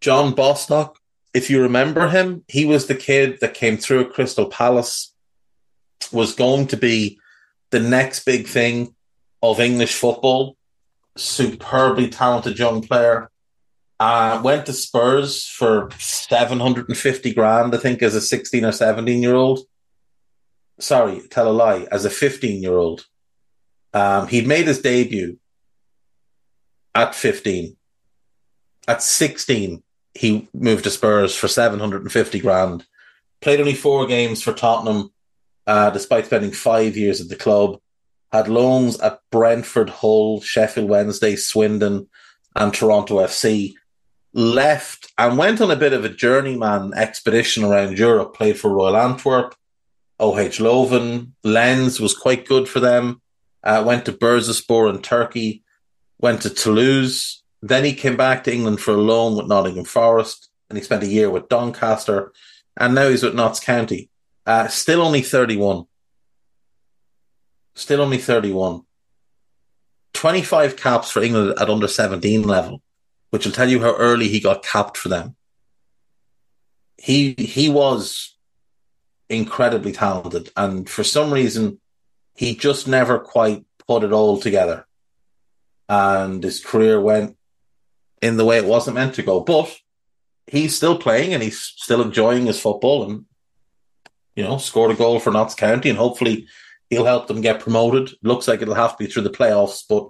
John Bostock, if you remember him, he was the kid that came through at Crystal Palace, was going to be the next big thing of English football. Superbly talented young player. Uh, went to Spurs for 750 grand, I think, as a 16 or 17 year old. Sorry, tell a lie, as a 15 year old. Um, he'd made his debut at 15. At 16, he moved to Spurs for 750 grand. Played only four games for Tottenham uh, despite spending five years at the club. Had loans at Brentford, Hull, Sheffield Wednesday, Swindon, and Toronto FC. Left and went on a bit of a journeyman expedition around Europe. Played for Royal Antwerp, OH Leuven, Lens was quite good for them. Uh, went to Bursaspor in Turkey, went to Toulouse. Then he came back to England for a loan with Nottingham Forest, and he spent a year with Doncaster, and now he's with Notts County. Uh, still only 31. Still only 31. 25 caps for England at under 17 level, which will tell you how early he got capped for them. He he was incredibly talented, and for some reason, he just never quite put it all together. And his career went in the way it wasn't meant to go. But he's still playing and he's still enjoying his football and, you know, scored a goal for Notts County and hopefully he'll help them get promoted. Looks like it'll have to be through the playoffs, but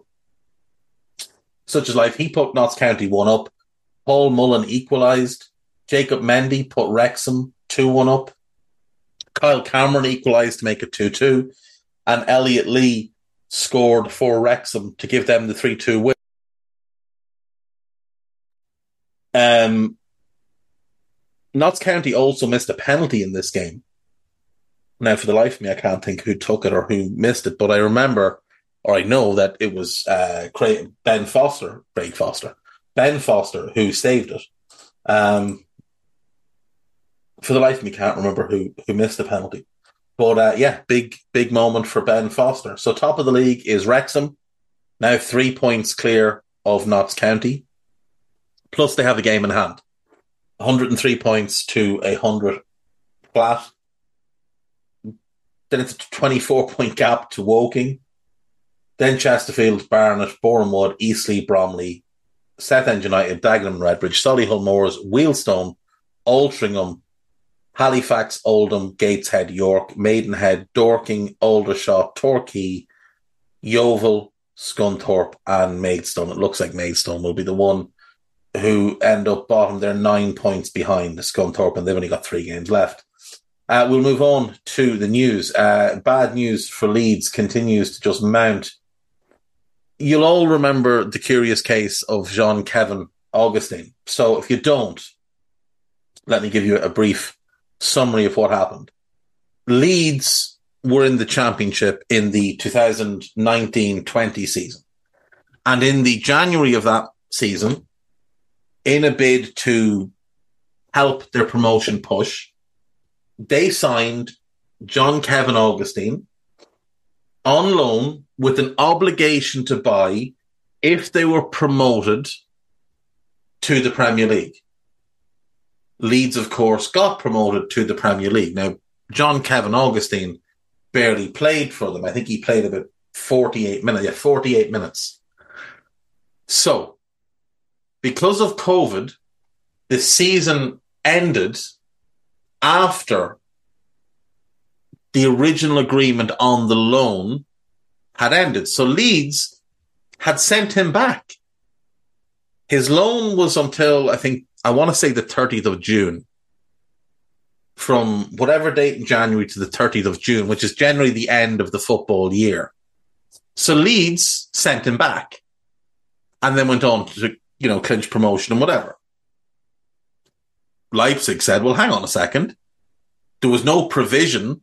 such as life. He put Notts County one up. Paul Mullin equalised. Jacob Mendy put Wrexham 2 1 up. Kyle Cameron equalised to make it 2 2. And Elliot Lee scored for Wrexham to give them the 3 2 win. Um, Notts County also missed a penalty in this game. Now, for the life of me, I can't think who took it or who missed it, but I remember, or I know that it was uh, Ben Foster, Craig Foster, Ben Foster, who saved it. Um, for the life of me, can't remember who who missed the penalty. But uh, yeah, big big moment for Ben Foster. So top of the league is Wrexham, now three points clear of Notts County. Plus they have a game in hand, 103 points to a hundred flat. Then it's a 24 point gap to Woking. Then Chesterfield, Barnet, Bournemouth, Eastleigh, Bromley, Southend United, Dagenham, Redbridge, Solihull Moors, Wealdstone, Altrincham, Halifax, Oldham, Gateshead, York, Maidenhead, Dorking, Aldershot, Torquay, Yeovil, Scunthorpe, and Maidstone. It looks like Maidstone will be the one who end up bottom. They're nine points behind Scunthorpe, and they've only got three games left. Uh, we'll move on to the news. Uh, bad news for Leeds continues to just mount. You'll all remember the curious case of Jean Kevin Augustin. So if you don't, let me give you a brief summary of what happened. Leeds were in the championship in the 2019-20 season. And in the January of that season, in a bid to help their promotion push, they signed John Kevin Augustin on loan with an obligation to buy if they were promoted to the Premier League. Leeds, of course, got promoted to the Premier League. Now, John Kevin Augustin barely played for them. I think he played about 48 minutes. Yeah, 48 minutes. So, because of COVID, the season ended after the original agreement on the loan had ended. So Leeds had sent him back. His loan was until I think I want to say the 30th of June. From whatever date in January to the 30th of June, which is generally the end of the football year. So Leeds sent him back and then went on to, you know, clinch promotion and whatever. Leipzig said, well, hang on a second. There was no provision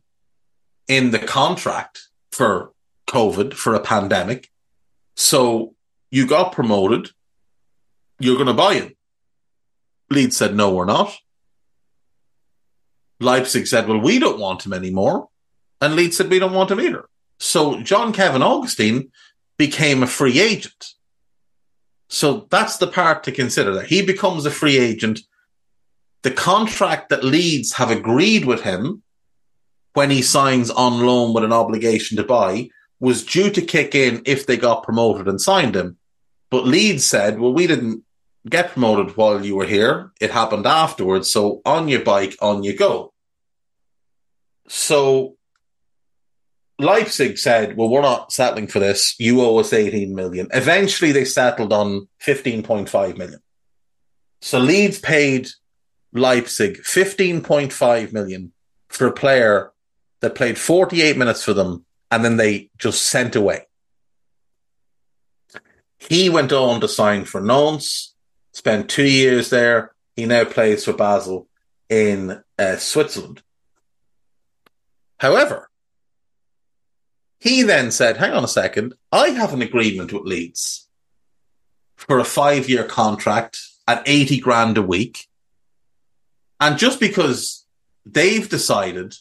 in the contract for COVID, for a pandemic. So you got promoted. You're going to buy him. Leeds said, no, we're not. Leipzig said, well, we don't want him anymore. And Leeds said, we don't want him either. So John Kevin Augustin became a free agent. So that's the part to consider that he becomes a free agent. The contract that Leeds have agreed with him when he signs on loan with an obligation to buy was due to kick in if they got promoted and signed him. But Leeds said, well, we didn't get promoted while you were here. It happened afterwards. So on your bike, on you go. So Leipzig said, well, we're not settling for this. You owe us 18 million. Eventually they settled on 15.5 million. So Leeds paid Leipzig 15.5 million for a player that played 48 minutes for them and then they just sent away. He went on to sign for Nantes, spent two years there. He now plays for Basel in uh, Switzerland. However, he then said, hang on a second, I have an agreement with Leeds for a five year contract at 80 grand a week. And just because they've decided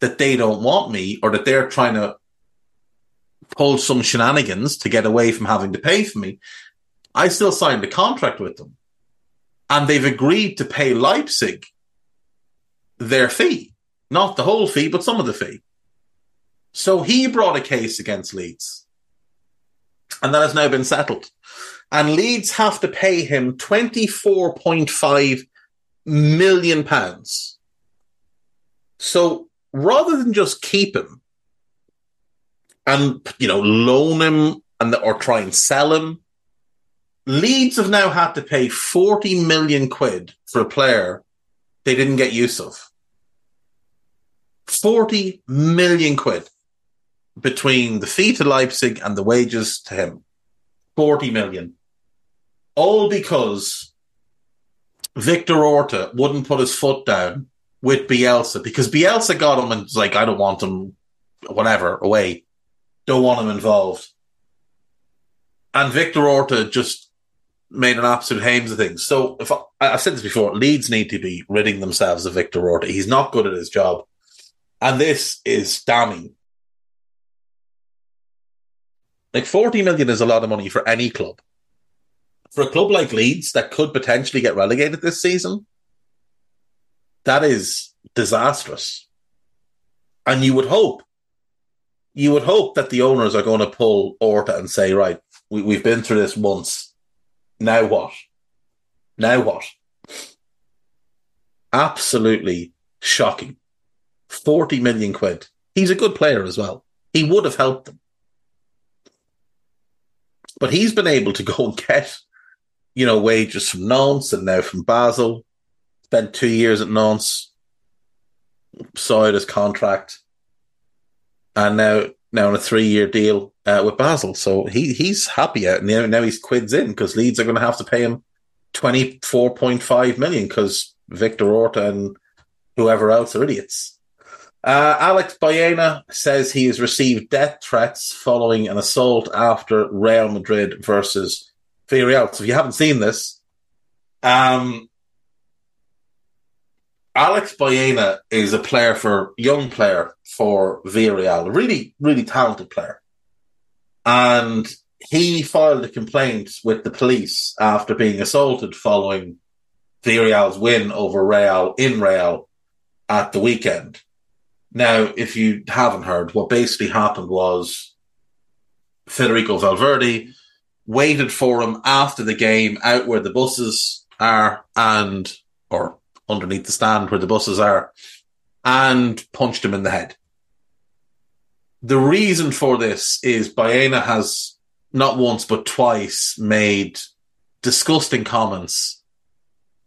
that they don't want me or that they're trying to pull some shenanigans to get away from having to pay for me, I still signed a contract with them. And they've agreed to pay Leipzig their fee. Not the whole fee, but some of the fee. So he brought a case against Leeds. And that has now been settled. And Leeds have to pay him 24.5 million pounds. So rather than just keep him and, you know, loan him and or try and sell him, Leeds have now had to pay 40 million quid for a player they didn't get use of. 40 million quid between the fee to Leipzig and the wages to him. 40 million. All because Victor Orta wouldn't put his foot down with Bielsa because Bielsa got him and was like, I don't want him, whatever, away. Don't want him involved. And Victor Orta just made an absolute hames of things. So if I, I've said this before, Leeds need to be ridding themselves of Victor Orta. He's not good at his job. And this is damning. Like 40 million is a lot of money for any club. For a club like Leeds that could potentially get relegated this season, that is disastrous. And you would hope, you would hope that the owners are going to pull Orta and say, right, we, we've been through this once. Now what? Now what? Absolutely shocking. 40 million quid. He's a good player as well. He would have helped them. But he's been able to go and get, you know, wages from Nantes and now from Basel. Spent two years at Nantes, signed his contract, and now now on a three year deal uh, with Basel. So he he's happy out, and now, now he's quids in because Leeds are going to have to pay him twenty four point five million because Victor Orta and whoever else are idiots. Uh, Alex Baena says he has received death threats following an assault after Real Madrid versus Villarreal. So if you haven't seen this, um, Alex Baena is a player for young player for Villarreal, a really really talented player, and he filed a complaint with the police after being assaulted following Villarreal's win over Real in Real at the weekend. Now, if you haven't heard, what basically happened was Federico Valverde waited for him after the game out where the buses are and, or underneath the stand where the buses are, and punched him in the head. The reason for this is Baena has not once but twice made disgusting comments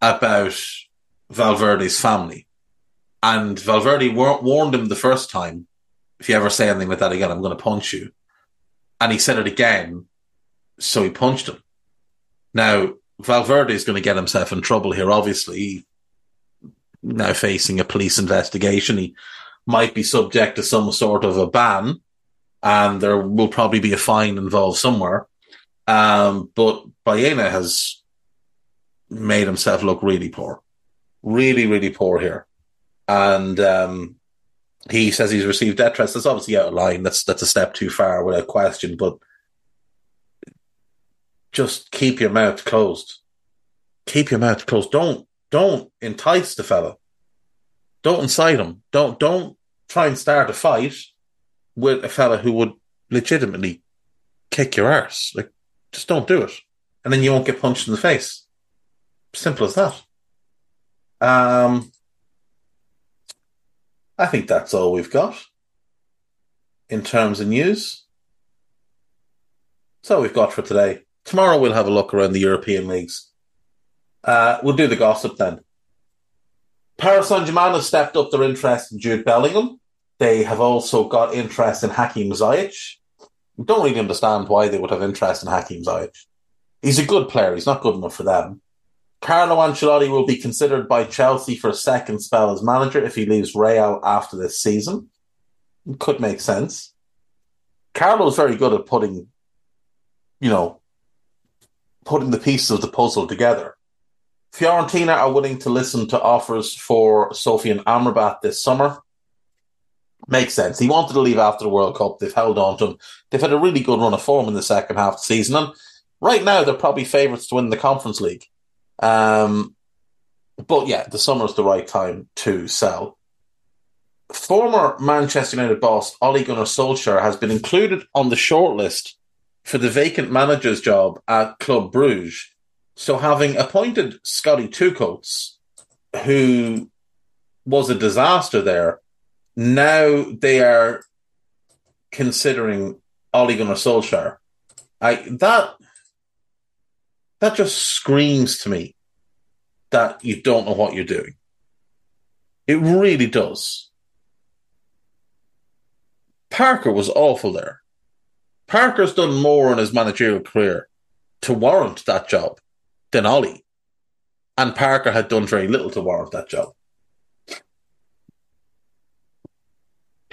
about Valverde's family. And Valverde war- warned him the first time, if you ever say anything like that again, I'm going to punch you. And he said it again, so he punched him. Now, Valverde is going to get himself in trouble here, obviously. Now facing a police investigation, he might be subject to some sort of a ban, and there will probably be a fine involved somewhere. Um, but Baena has made himself look really poor. Really, really poor here and um, he says he's received death threats. That's obviously out of line. That's that's a step too far without question. But just keep your mouth closed. Keep your mouth closed. Don't don't entice the fella. Don't incite him. Don't don't try and start a fight with a fella who would legitimately kick your arse. Like just don't do it, and then you won't get punched in the face. Simple as that. Um, I think that's all we've got in terms of news. So we've got for today. Tomorrow we'll have a look around the European leagues. Uh, we'll do the gossip then. Paris Saint Germain has stepped up their interest in Jude Bellingham. They have also got interest in Hakim Ziyech. Don't really understand why they would have interest in Hakim Ziyech. He's a good player. He's not good enough for them. Carlo Ancelotti will be considered by Chelsea for a second spell as manager if he leaves Real after this season. Could make sense. Carlo's very good at putting, you know, putting the pieces of the puzzle together. Fiorentina are willing to listen to offers for Sofyan Amrabat this summer. Makes sense. He wanted to leave after the World Cup. They've held on to him. They've had a really good run of form in the second half of the season. And right now, they're probably favourites to win the Conference League. Um, but yeah, the summer's the right time to sell. Former Manchester United boss Ole Gunnar Solskjaer has been included on the shortlist for the vacant manager's job at Club Bruges. So, having appointed Scotty Tuchels, who was a disaster there, now they are considering Ole Gunnar Solskjaer. I that that just screams to me that you don't know what you're doing. It really does. Parker was awful there. Parker's done more in his managerial career to warrant that job than Ole. And Parker had done very little to warrant that job.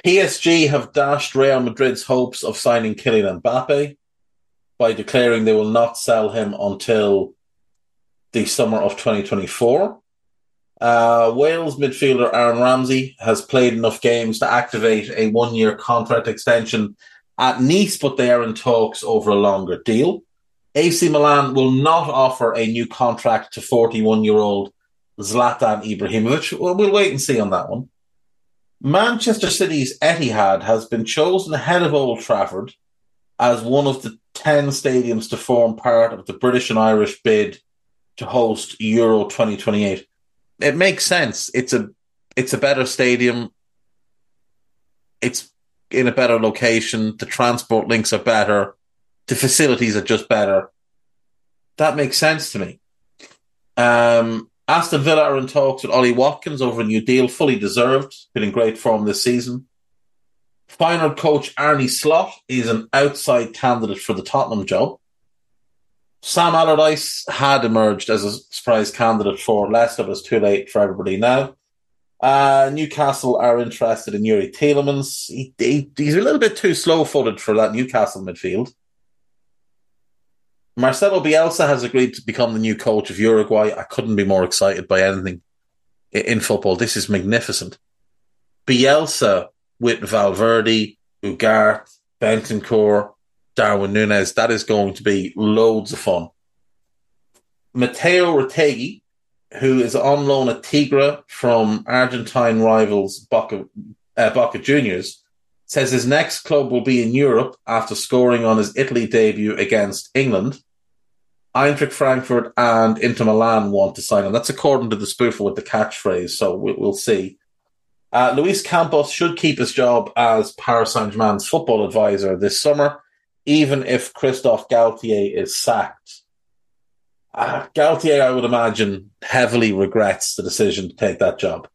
PSG have dashed Real Madrid's hopes of signing Kylian Mbappe by declaring they will not sell him until the summer of 2024. Uh, Wales midfielder Aaron Ramsey has played enough games to activate a one year contract extension at Nice, but they are in talks over a longer deal. AC Milan will not offer a new contract to 41 year old Zlatan Ibrahimovic. Well, we'll wait and see on that one. Manchester City's Etihad has been chosen ahead of Old Trafford as one of the 10 stadiums to form part of the British and Irish bid to host Euro 2028. It makes sense. It's a it's a better stadium. It's in a better location. The transport links are better. The facilities are just better. That makes sense to me. Um, Aston Villa are in talks with Ollie Watkins over a new deal, fully deserved. Been in great form this season. Feyenoord coach Arne Slot is an outside candidate for the Tottenham job. Sam Allardyce had emerged as a surprise candidate for Leicester, but it's too late for everybody now. Uh, Newcastle are interested in Youri Tielemans. He, he, he's a little bit too slow footed for that Newcastle midfield. Marcelo Bielsa has agreed to become the new coach of Uruguay. I couldn't be more excited by anything in football. This is magnificent. Bielsa with Valverde, Ugarte, Bentancur, Darwin Nunez. That is going to be loads of fun. Mateo Retegui, who is on loan at Tigre from Argentine rivals Boca, uh, Boca Juniors, says his next club will be in Europe after scoring on his Italy debut against England. Eintracht Frankfurt and Inter Milan want to sign him. That's according to the spoofer with the catchphrase, so we'll see. Uh, Luis Campos should keep his job as Paris Saint Germain's football advisor this summer, even if Christophe Galtier is sacked. Uh, Galtier, I would imagine, heavily regrets the decision to take that job.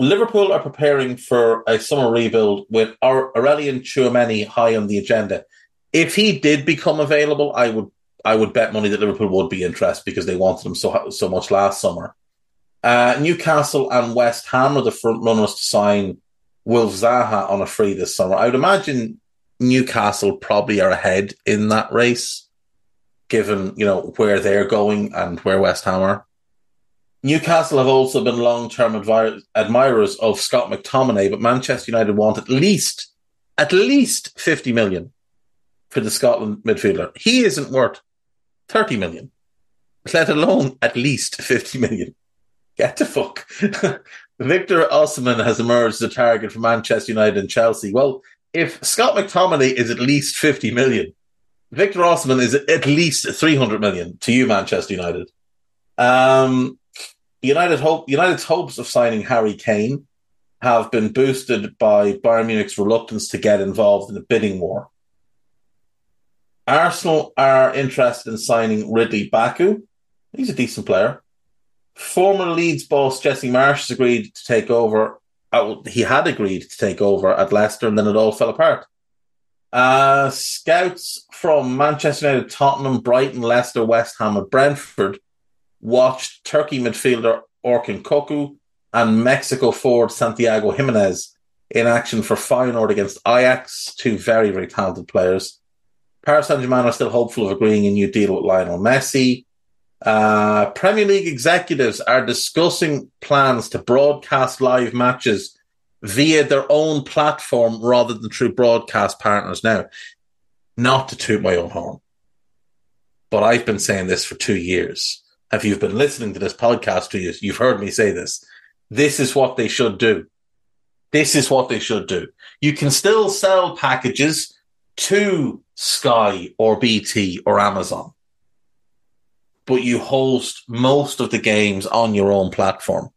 Liverpool are preparing for a summer rebuild with Aurelien Tchouameni high on the agenda. If he did become available, I would I would bet money that Liverpool would be interested because they wanted him so so much last summer. Uh, Newcastle and West Ham are the front runners to sign Wilf Zaha on a free this summer. I would imagine Newcastle probably are ahead in that race, given you know where they're going and where West Ham are. Newcastle have also been long-term advi- admirers of Scott McTominay, but Manchester United want at least at least fifty million for the Scotland midfielder. He isn't worth thirty million, let alone at least fifty million. Get the fuck. Victor Osimhen has emerged as a target for Manchester United and Chelsea. Well, if Scott McTominay is at least 50 million, Victor Osimhen is at least 300 million to you, Manchester United. Um, United hope United's hopes of signing Harry Kane have been boosted by Bayern Munich's reluctance to get involved in a bidding war. Arsenal are interested in signing Ridley Baku. He's a decent player. Former Leeds boss Jesse Marsch has agreed to take over uh, he had agreed to take over at Leicester, and then it all fell apart. Uh, scouts from Manchester United, Tottenham, Brighton, Leicester, West Ham, and Brentford watched Turkey midfielder Orkun Kökçü and Mexico forward Santiago Giménez in action for Feyenoord against Ajax, two very, very talented players. Paris Saint Germain are still hopeful of agreeing a new deal with Lionel Messi. Uh, Premier League executives are discussing plans to broadcast live matches via their own platform rather than through broadcast partners now. Not to toot my own horn, but I've been saying this for two years. If you've been listening to this podcast two years, you've heard me say this. This is what they should do. This is what they should do. You can still sell packages to Sky or BT or Amazon, but you host most of the games on your own platform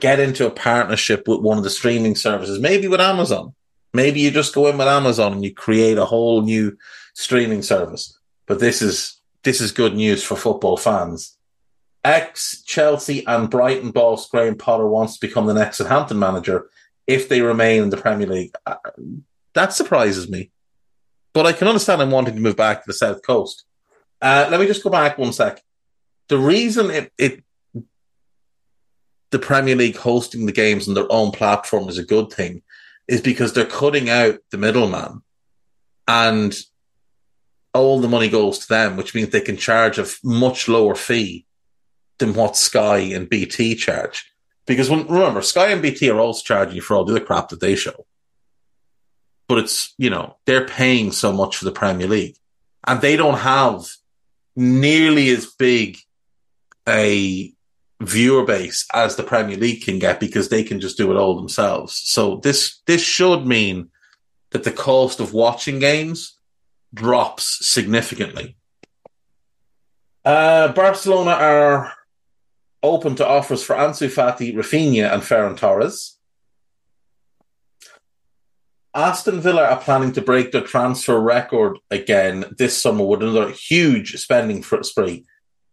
get into a partnership with one of the streaming services, maybe with Amazon. Maybe you just go in with Amazon and you create a whole new streaming service. But this is this is good news for football fans. Ex Chelsea and Brighton boss Graham Potter wants to become the next Southampton manager if they remain in the Premier League. Uh, that surprises me. But I can understand him wanting to move back to the South Coast. Uh, let me just go back one sec. The reason it, it the Premier League hosting the games on their own platform is a good thing is because they're cutting out the middleman and all the money goes to them, which means they can charge a much lower fee than what Sky and BT charge. Because when, remember, Sky and BT are also charging you for all the other crap that they show. But it's, you know, they're paying so much for the Premier League and they don't have nearly as big a viewer base as the Premier League can get because they can just do it all themselves. So this this should mean that the cost of watching games drops significantly. Uh, Barcelona are open to offers for Ansu Fati, Raphinha, and Ferran Torres. Aston Villa are planning to break their transfer record again this summer with another huge spending spree.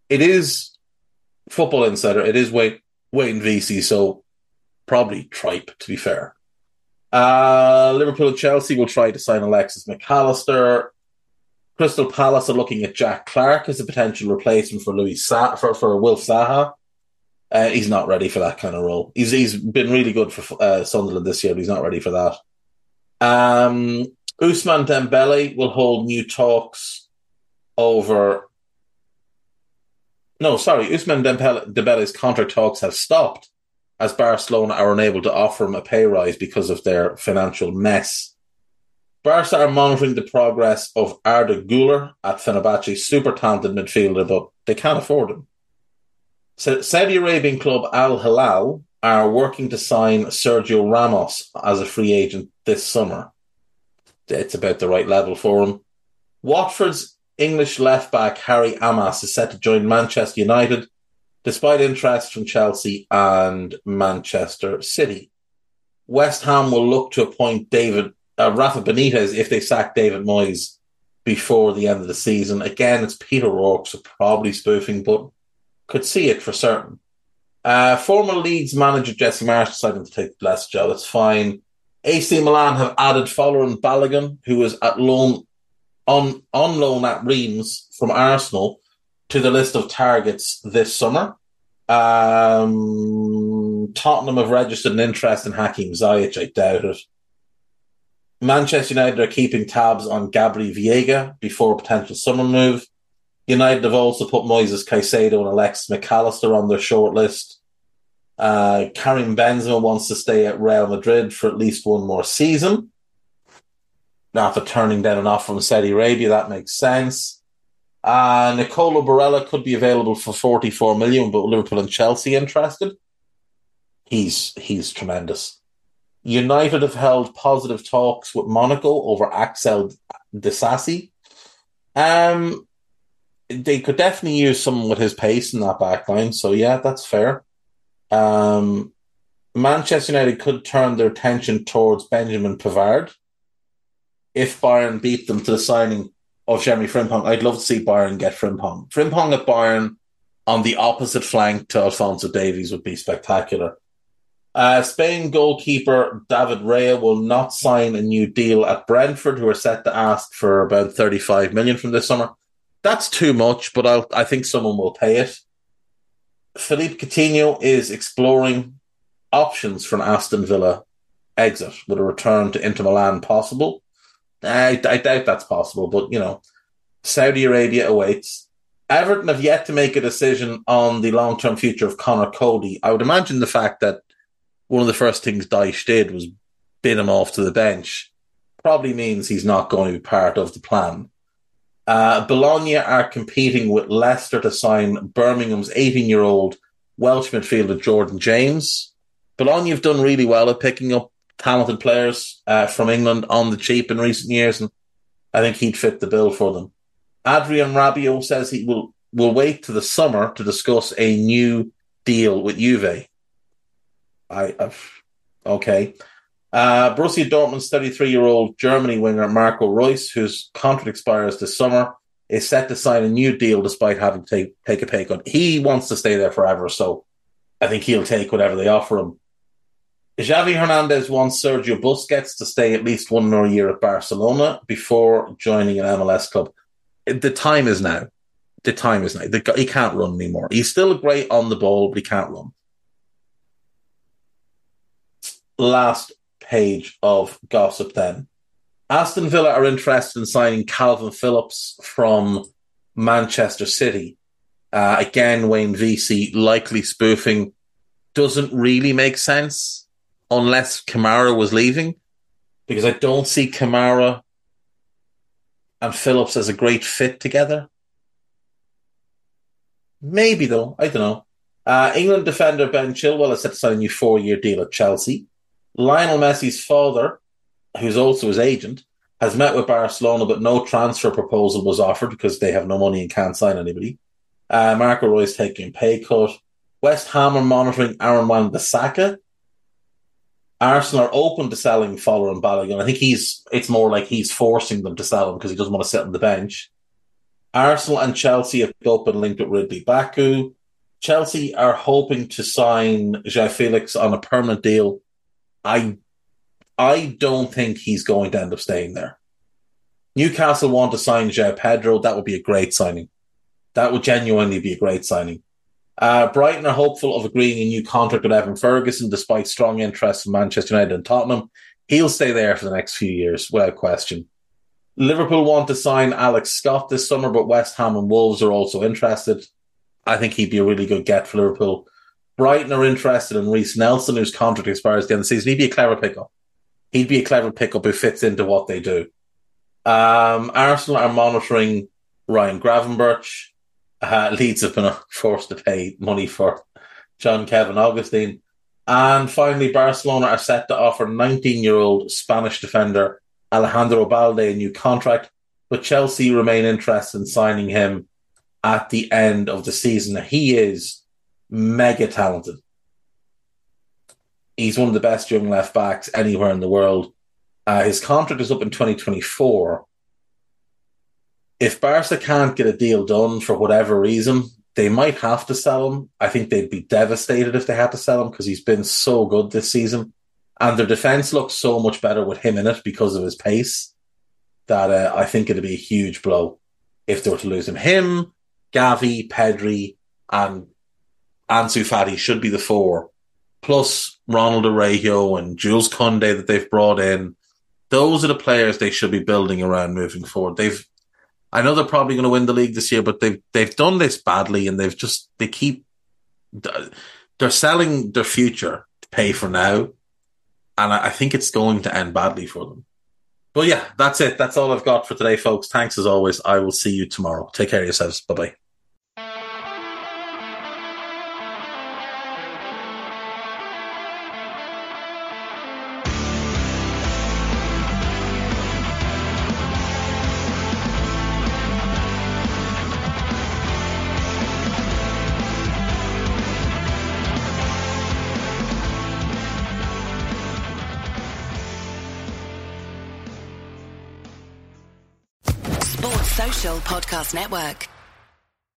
It is Football Insider, it is Wayne, Wayne Veysey, so probably tripe, to be fair. Uh, Liverpool and Chelsea will try to sign Alexis Mac Allister. Crystal Palace are looking at Jack Clarke as a potential replacement for Louis Sa- for, for Wilf Zaha. Uh, he's not ready for that kind of role. He's he's been really good for uh, Sunderland this year, but he's not ready for that. Um, Ousmane Dembele will hold new talks over no, sorry, Ousmane Dembele's contract talks have stopped as Barcelona are unable to offer him a pay rise because of their financial mess. Barca are monitoring the progress of Arda Güler at Fenerbahce, super talented midfielder, but they can't afford him. Saudi Arabian club Al Hilal are working to sign Sergio Ramos as a free agent this summer. It's about the right level for him. Watford's English left back Harry Amass is set to join Manchester United, despite interest from Chelsea and Manchester City. West Ham will look to appoint David uh, Rafa Benitez if they sack David Moyes before the end of the season. Again, it's Peter O'Rourke, so probably spoofing, but could see it for certain. Uh, former Leeds manager Jesse Marsch decided to take the last job. That's fine. AC Milan have added Folarin Balogun, who was at loan on on loan at Reims from Arsenal to the list of targets this summer. Um, Tottenham have registered an interest in Hakim Ziyech. I doubt it. Manchester United are keeping tabs on Gabri Veiga before a potential summer move. United have also put Moises Caicedo and Alexis Mac Allister on their shortlist. Uh, Karim Benzema wants to stay at Real Madrid for at least one more season after turning down an offer from Saudi Arabia. That makes sense. Uh, Nicolo Barella could be available for 44 million, but Liverpool and Chelsea interested. He's he's tremendous. United have held positive talks with Monaco over Axel Disasi. Um, they could definitely use someone with his pace in that back line. So yeah, that's fair. Um, Manchester United could turn their attention towards Benjamin Pavard if Bayern beat them to the signing of Jeremy Frimpong, I'd love to see Bayern get Frimpong. Frimpong at Bayern on the opposite flank to Alphonso Davies would be spectacular. Uh, Spain goalkeeper David Raya will not sign a new deal at Brentford, who are set to ask for about 35 million from this summer. That's too much, but I'll, I think someone will pay it. Philippe Coutinho is exploring options for an Aston Villa exit with a return to Inter Milan possible. I, I doubt that's possible, but you know, Saudi Arabia awaits. Everton have yet to make a decision on the long term future of Conor Coady. I would imagine the fact that one of the first things Dyche did was bin him off to the bench probably means he's not going to be part of the plan. Uh, Bologna are competing with Leicester to sign Birmingham's 18 year old Welsh midfielder Jordan James. Bologna have done really well at picking up talented players uh, from England on the cheap in recent years, and I think he'd fit the bill for them. Adrien Rabiot says he will will wait to the summer to discuss a new deal with Juve. I, okay. Uh, Borussia Dortmund's 33 year old Germany winger Marco Reus, whose contract expires this summer, is set to sign a new deal despite having to take, take a pay cut. He wants to stay there forever, so I think he'll take whatever they offer him. Xavi Hernandez wants Sergio Busquets to stay at least one more year at Barcelona before joining an MLS club. The time is now. The time is now. The, he can't run anymore. He's still great on the ball, but he can't run. Last page of gossip then. Aston Villa are interested in signing Kalvin Phillips from Manchester City. Uh, again, Wayne Veysey likely spoofing doesn't really make sense unless Kamara was leaving, because I don't see Kamara and Phillips as a great fit together. Maybe though, I don't know. Uh, England defender Ben Chilwell has set to sign a new four-year deal at Chelsea. Lionel Messi's father, who's also his agent, has met with Barcelona, but no transfer proposal was offered because they have no money and can't sign anybody. Uh, Marco Reus taking pay cut. West Ham are monitoring Aaron Wan-Bissaka. Arsenal are open to selling Folarin Balogun. I think he's it's more like he's forcing them to sell him because he doesn't want to sit on the bench. Arsenal and Chelsea have both been linked with Ridle Baku. Chelsea are hoping to sign João Felix on a permanent deal I I don't think he's going to end up staying there. Newcastle want to sign João Pedro. That would be a great signing. That would genuinely be a great signing. Uh, Brighton are hopeful of agreeing a new contract with Evan Ferguson, despite strong interest from Manchester United and Tottenham. He'll stay there for the next few years, without question. Liverpool want to sign Alex Scott this summer, but West Ham and Wolves are also interested. I think he'd be a really good get for Liverpool. Brighton are interested in Reiss Nelson, whose contract expires at the end of the season. He'd be a clever pickup. He'd be a clever pickup who fits into what they do. Um, Arsenal are monitoring Ryan Gravenberch. Uh, Leeds have been forced to pay money for Jean-Kévin Augustin. And finally, Barcelona are set to offer 19 year old Spanish defender Alejandro Balde a new contract, but Chelsea remain interested in signing him at the end of the season. He is mega talented. He's one of the best young left backs anywhere in the world. Uh, his contract is up in 2024. If Barca can't get a deal done for whatever reason, they might have to sell him. I think they'd be devastated if they had to sell him because he's been so good this season. And their defense looks so much better with him in it because of his pace that uh, I think it'd be a huge blow if they were to lose him. Him, Gavi, Pedri, and Ansu Fati should be the four, plus Ronald Araujo and Jules Koundé that they've brought in. Those are the players they should be building around moving forward. They've, I know they're probably going to win the league this year, but they've they've done this badly, and they've just they keep they're selling their future to pay for now, and I think it's going to end badly for them. But yeah, that's it. That's all I've got for today, folks. Thanks as always. I will see you tomorrow. Take care of yourselves. Bye bye. Podcast Network.